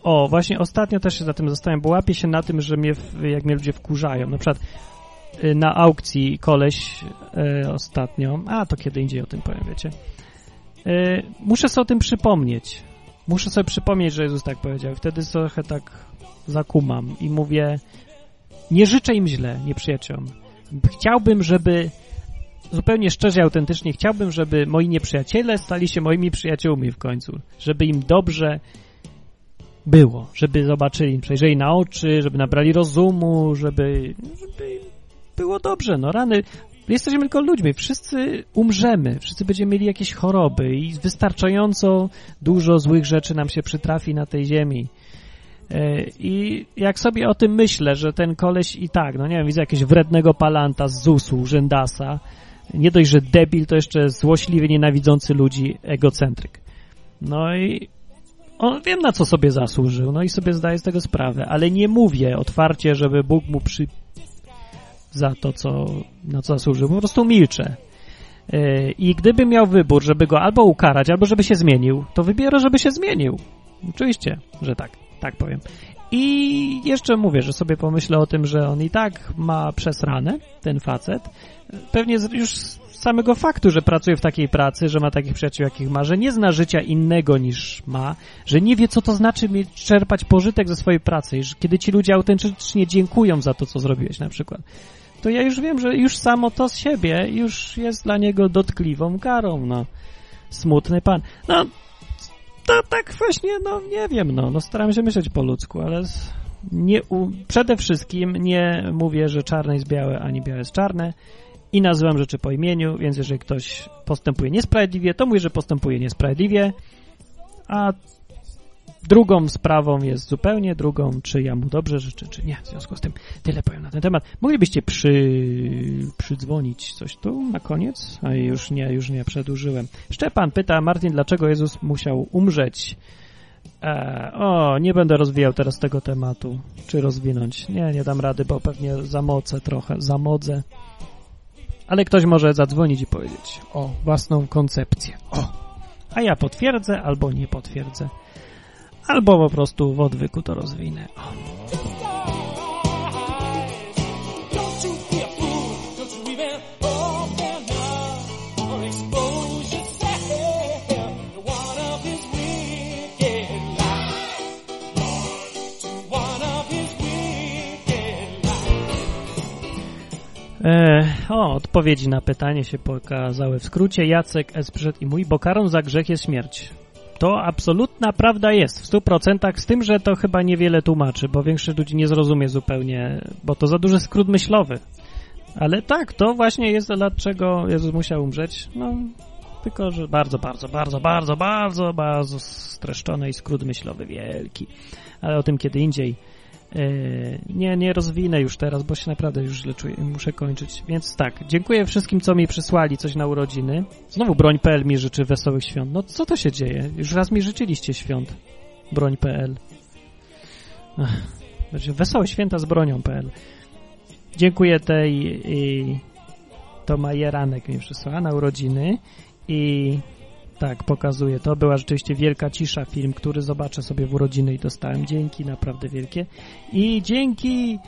O, właśnie ostatnio też się za tym zastanawiam, bo łapię się na tym, że mnie, jak mnie ludzie wkurzają. Na przykład y, na aukcji koleś y, ostatnio, a to kiedy indziej o tym powiem, wiecie. Y, muszę sobie o tym przypomnieć. Muszę sobie przypomnieć, że Jezus tak powiedział. Wtedy trochę tak zakumam i mówię, nie życzę im źle, nieprzyjaciołom. Chciałbym, żeby zupełnie szczerze, autentycznie chciałbym, żeby moi nieprzyjaciele stali się moimi przyjaciółmi w końcu. Żeby im dobrze było, żeby zobaczyli, przejrzeli na oczy, żeby nabrali rozumu, żeby, żeby było dobrze. No rany, jesteśmy tylko ludźmi, wszyscy umrzemy, wszyscy będziemy mieli jakieś choroby i wystarczająco dużo złych rzeczy nam się przytrafi na tej ziemi. E, I jak sobie o tym myślę, że ten koleś i tak, no nie wiem, widzę jakiegoś wrednego palanta z ZUS-u, rzędasa, nie dość, że debil, to jeszcze złośliwy, nienawidzący ludzi, egocentryk. No i on wiem, na co sobie zasłużył, no i sobie zdaję z tego sprawę, ale nie mówię otwarcie, żeby Bóg mu przy... za to, co, na co zasłużył, po prostu milczę. E, I gdyby miał wybór, żeby go albo ukarać, albo żeby się zmienił, to wybiorę, żeby się zmienił. Oczywiście, że tak, tak powiem. I jeszcze mówię, że sobie pomyślę o tym, że on i tak ma przesrane, ten facet. Pewnie już z samego faktu, że pracuje w takiej pracy, że ma takich przyjaciół, jakich ma, że nie zna życia innego niż ma, że nie wie, co to znaczy mieć, czerpać pożytek ze swojej pracy, że kiedy ci ludzie autentycznie dziękują za to, co zrobiłeś na przykład, to ja już wiem, że już samo to z siebie już jest dla niego dotkliwą karą, no. Smutny pan. No, to tak właśnie, no nie wiem, no, no staram się myśleć po ludzku, ale nie, u, przede wszystkim nie mówię, że czarne jest białe, ani białe jest czarne i nazywam rzeczy po imieniu, więc jeżeli ktoś postępuje niesprawiedliwie, to mówię, że postępuje niesprawiedliwie, a drugą sprawą jest zupełnie drugą, czy ja mu dobrze życzę, czy nie. W związku z tym tyle powiem na ten temat. Moglibyście przy, przydzwonić coś tu na koniec? A już nie, już nie przedłużyłem. Szczepan pyta, Martin, dlaczego Jezus musiał umrzeć? E, o, nie będę rozwijał teraz tego tematu. Czy rozwinąć? Nie, nie dam rady, bo pewnie zamocę trochę, zamodzę. Ale ktoś może zadzwonić i powiedzieć o własną koncepcję. O! A ja potwierdzę albo nie potwierdzę. Albo po prostu w odwyku to rozwinę. E, o, odpowiedzi na pytanie się pokazały w skrócie. Jacek S. przyszedł i mówi, bo karą za grzech jest śmierć. To absolutna prawda jest, w stu procentach, z tym, że to chyba niewiele tłumaczy, bo większość ludzi nie zrozumie zupełnie, bo to za duży skrót myślowy. Ale tak, to właśnie jest dlaczego Jezus musiał umrzeć. No, tylko, że bardzo, bardzo, bardzo, bardzo, bardzo, bardzo streszczony i skrót myślowy wielki. Ale o tym kiedy indziej. Yy, nie, nie rozwinę już teraz, bo się naprawdę już źle czuję muszę kończyć. Więc tak, dziękuję wszystkim, co mi przysłali coś na urodziny. Znowu broń.pl mi życzy wesołych świąt. No co to się dzieje? Już raz mi życzyliście świąt. Broń.pl Będzie Wesołe święta z bronią.pl Dziękuję tej i to Majeranek mi przysłała na urodziny i tak, pokazuje to. Była rzeczywiście wielka cisza film, który zobaczę sobie w urodziny i dostałem. Dzięki, naprawdę wielkie. I dzięki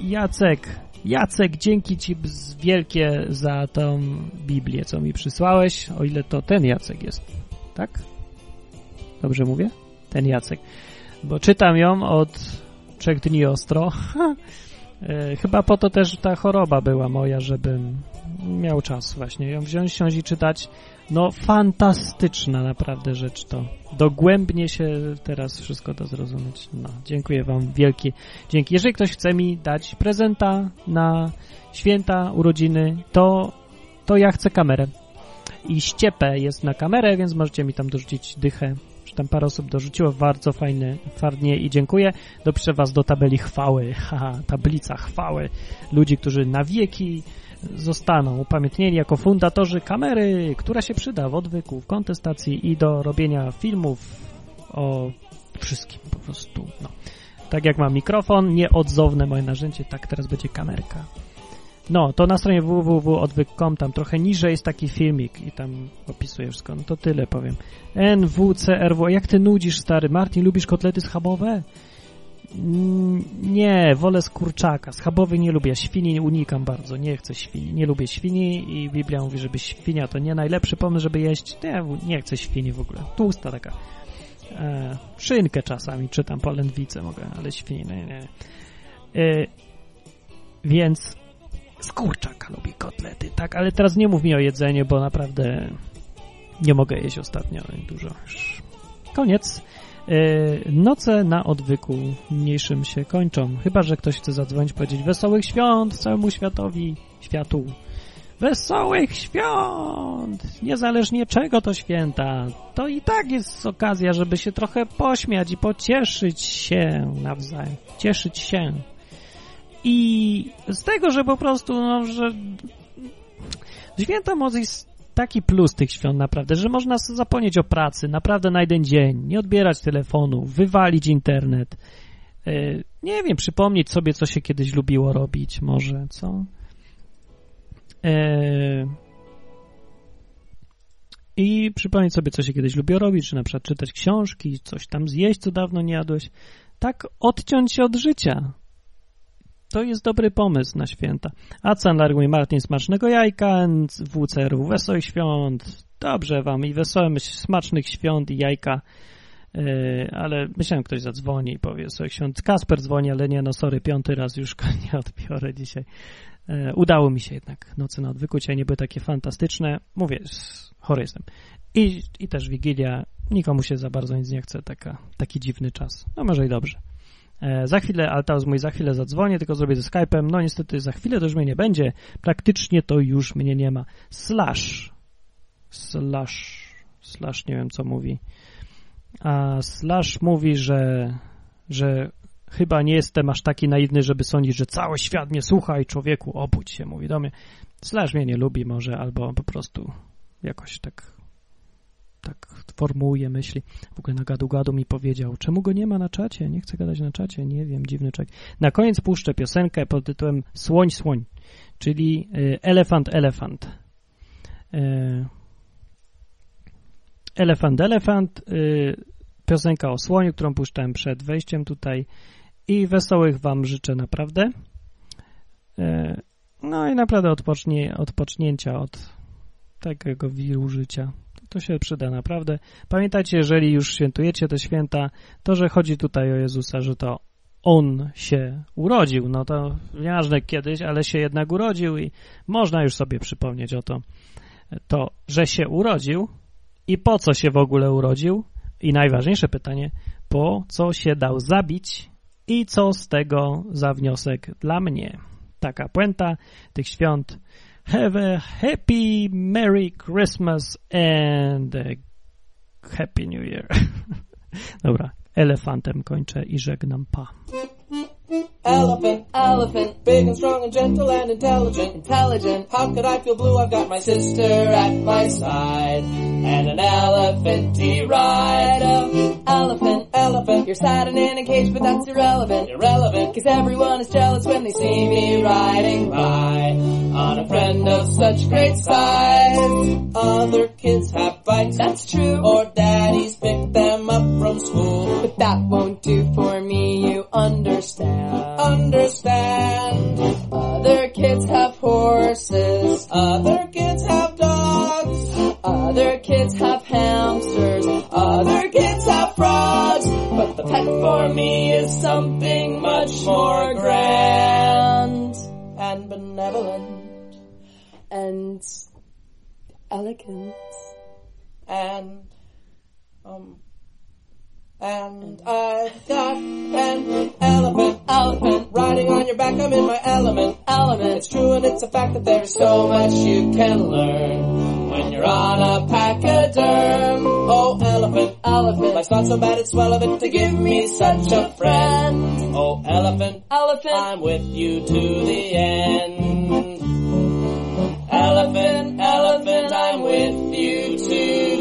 Jacek, Jacek, dzięki Ci wielkie za tą Biblię, co mi przysłałeś, o ile to ten Jacek jest, tak? Dobrze mówię? Ten Jacek. Bo czytam ją od trzech dni ostro. E, Chyba po to też ta choroba była moja, żebym miał czas właśnie ją wziąć, siąść i czytać. No fantastyczna naprawdę rzecz to. Dogłębnie się teraz wszystko da zrozumieć. No, dziękuję wam wielkie dzięki. Jeżeli ktoś chce mi dać prezenta na święta, urodziny, to, to ja chcę kamerę. I ściepę jest na kamerę, więc możecie mi tam dorzucić dychę. Czy tam parę osób dorzuciło. Bardzo fajne, fajnie i dziękuję. Dopiszę was do tabeli chwały. Haha, tablica chwały. Ludzi, którzy na wieki zostaną upamiętnieni jako fundatorzy kamery, która się przyda w odwyku, w kontestacji i do robienia filmów o wszystkim po prostu. No. Tak jak mam mikrofon, nieodzowne moje narzędzie, tak teraz będzie kamerka. No, to na stronie www.odwyk.com, tam trochę niżej jest taki filmik i tam opisuję wszystko. No to tyle powiem. NWCRW, jak ty nudzisz, stary? Martin, lubisz kotlety schabowe? Nie, wolę z kurczaka. Schabowy nie lubię, świni unikam bardzo, nie chcę świni. Nie lubię świni i Biblia mówi, żeby świnia to nie najlepszy pomysł, żeby jeść. Nie, nie chcę świni w ogóle. Tłusta taka. E, szynkę czasami czytam, polędwicę mogę, ale świni nie, nie. E, więc z kurczaka lubię kotlety, tak? Ale teraz nie mów mi o jedzeniu, bo naprawdę nie mogę jeść ostatnio dużo. Koniec. E, Noce na odwyku mniejszym się kończą. Chyba, że ktoś chce zadzwonić, powiedzieć wesołych świąt całemu światowi, światu. Wesołych świąt! Niezależnie czego to święta, to i tak jest okazja, żeby się trochę pośmiać i pocieszyć się nawzajem. Cieszyć się. I z tego, że po prostu, no, że święta jest taki plus tych świąt naprawdę, że można zapomnieć o pracy naprawdę na jeden dzień, nie odbierać telefonu, wywalić internet, e, nie wiem, przypomnieć sobie, co się kiedyś lubiło robić, może, co? E, I przypomnieć sobie, co się kiedyś lubiło robić, czy na przykład czytać książki, coś tam zjeść, co dawno nie jadłeś. Tak odciąć się od życia. To jest dobry pomysł na święta. Acan Larguj Martin smacznego jajka, WCRW wesołych świąt. Dobrze wam i wesołych, smacznych świąt i jajka. Yy, ale myślałem, ktoś zadzwoni i powie wesołych świąt. Kasper dzwoni, ale nie, no sorry, piąty raz już go nie odbiorę dzisiaj. Yy, udało mi się jednak. Nocy na odwyku nie były takie fantastyczne. Mówię, chory jestem. I, I też Wigilia. Nikomu się za bardzo nic nie chce. Taka, taki dziwny czas. No może i dobrze. E, za chwilę, teraz mój za chwilę zadzwonię, tylko zrobię ze Skype'em. No niestety za chwilę to już mnie nie będzie. Praktycznie to już mnie nie ma. Slash. Slash. Slash nie wiem co mówi. A Slash mówi, że, że chyba nie jestem aż taki naiwny, żeby sądzić, że cały świat mnie słucha i człowieku obudź się, mówi do mnie. Slash mnie nie lubi może, albo po prostu jakoś tak tak formułuje myśli. W ogóle na gadu-gadu mi powiedział, czemu go nie ma na czacie? Nie chcę gadać na czacie, nie wiem, dziwny czek. Na koniec puszczę piosenkę pod tytułem Słoń, słoń, czyli y, Elefant, elefant. Y, elefant, elefant, y, piosenka o słoniu, którą puszczałem przed wejściem tutaj i wesołych wam życzę naprawdę. No i naprawdę odpocznie, odpocznięcia od takiego wiru życia. To się przyda naprawdę. Pamiętajcie, jeżeli już świętujecie te święta, to, że chodzi tutaj o Jezusa, że to On się urodził. No to nieważne kiedyś, ale się jednak urodził i można już sobie przypomnieć o to, to, że się urodził i po co się w ogóle urodził i najważniejsze pytanie, po co się dał zabić i co z tego za wniosek dla mnie. Taka puenta tych świąt. Have a happy Merry Christmas and Happy New Year. Dobra, elefantem kończę i żegnam pa. Elephant, elephant, big and strong and gentle and intelligent, intelligent. How could I feel blue? I've got my sister at my side and an elephanty rider. Elephant, elephant, you're sad and in a cage, but that's irrelevant, irrelevant. Cause everyone is jealous when they see me riding by on a friend of such great size. Other kids have bikes, that's true, or daddies pick them up from school. But that won't do for me, you understand understand. Other kids have horses, other kids have dogs, other kids have hamsters, other kids have frogs. But the pet for me is something much more grand and benevolent and elegant and um and I've got an elephant, elephant, riding on your back, I'm in my element, element. It's true and it's a fact that there's so much you can learn when you're on a pachyderm. Oh, elephant, elephant, life's not so bad, it's well of it to give me such a friend. Oh, elephant, elephant, I'm with you to the end. Elephant, elephant, I'm with you to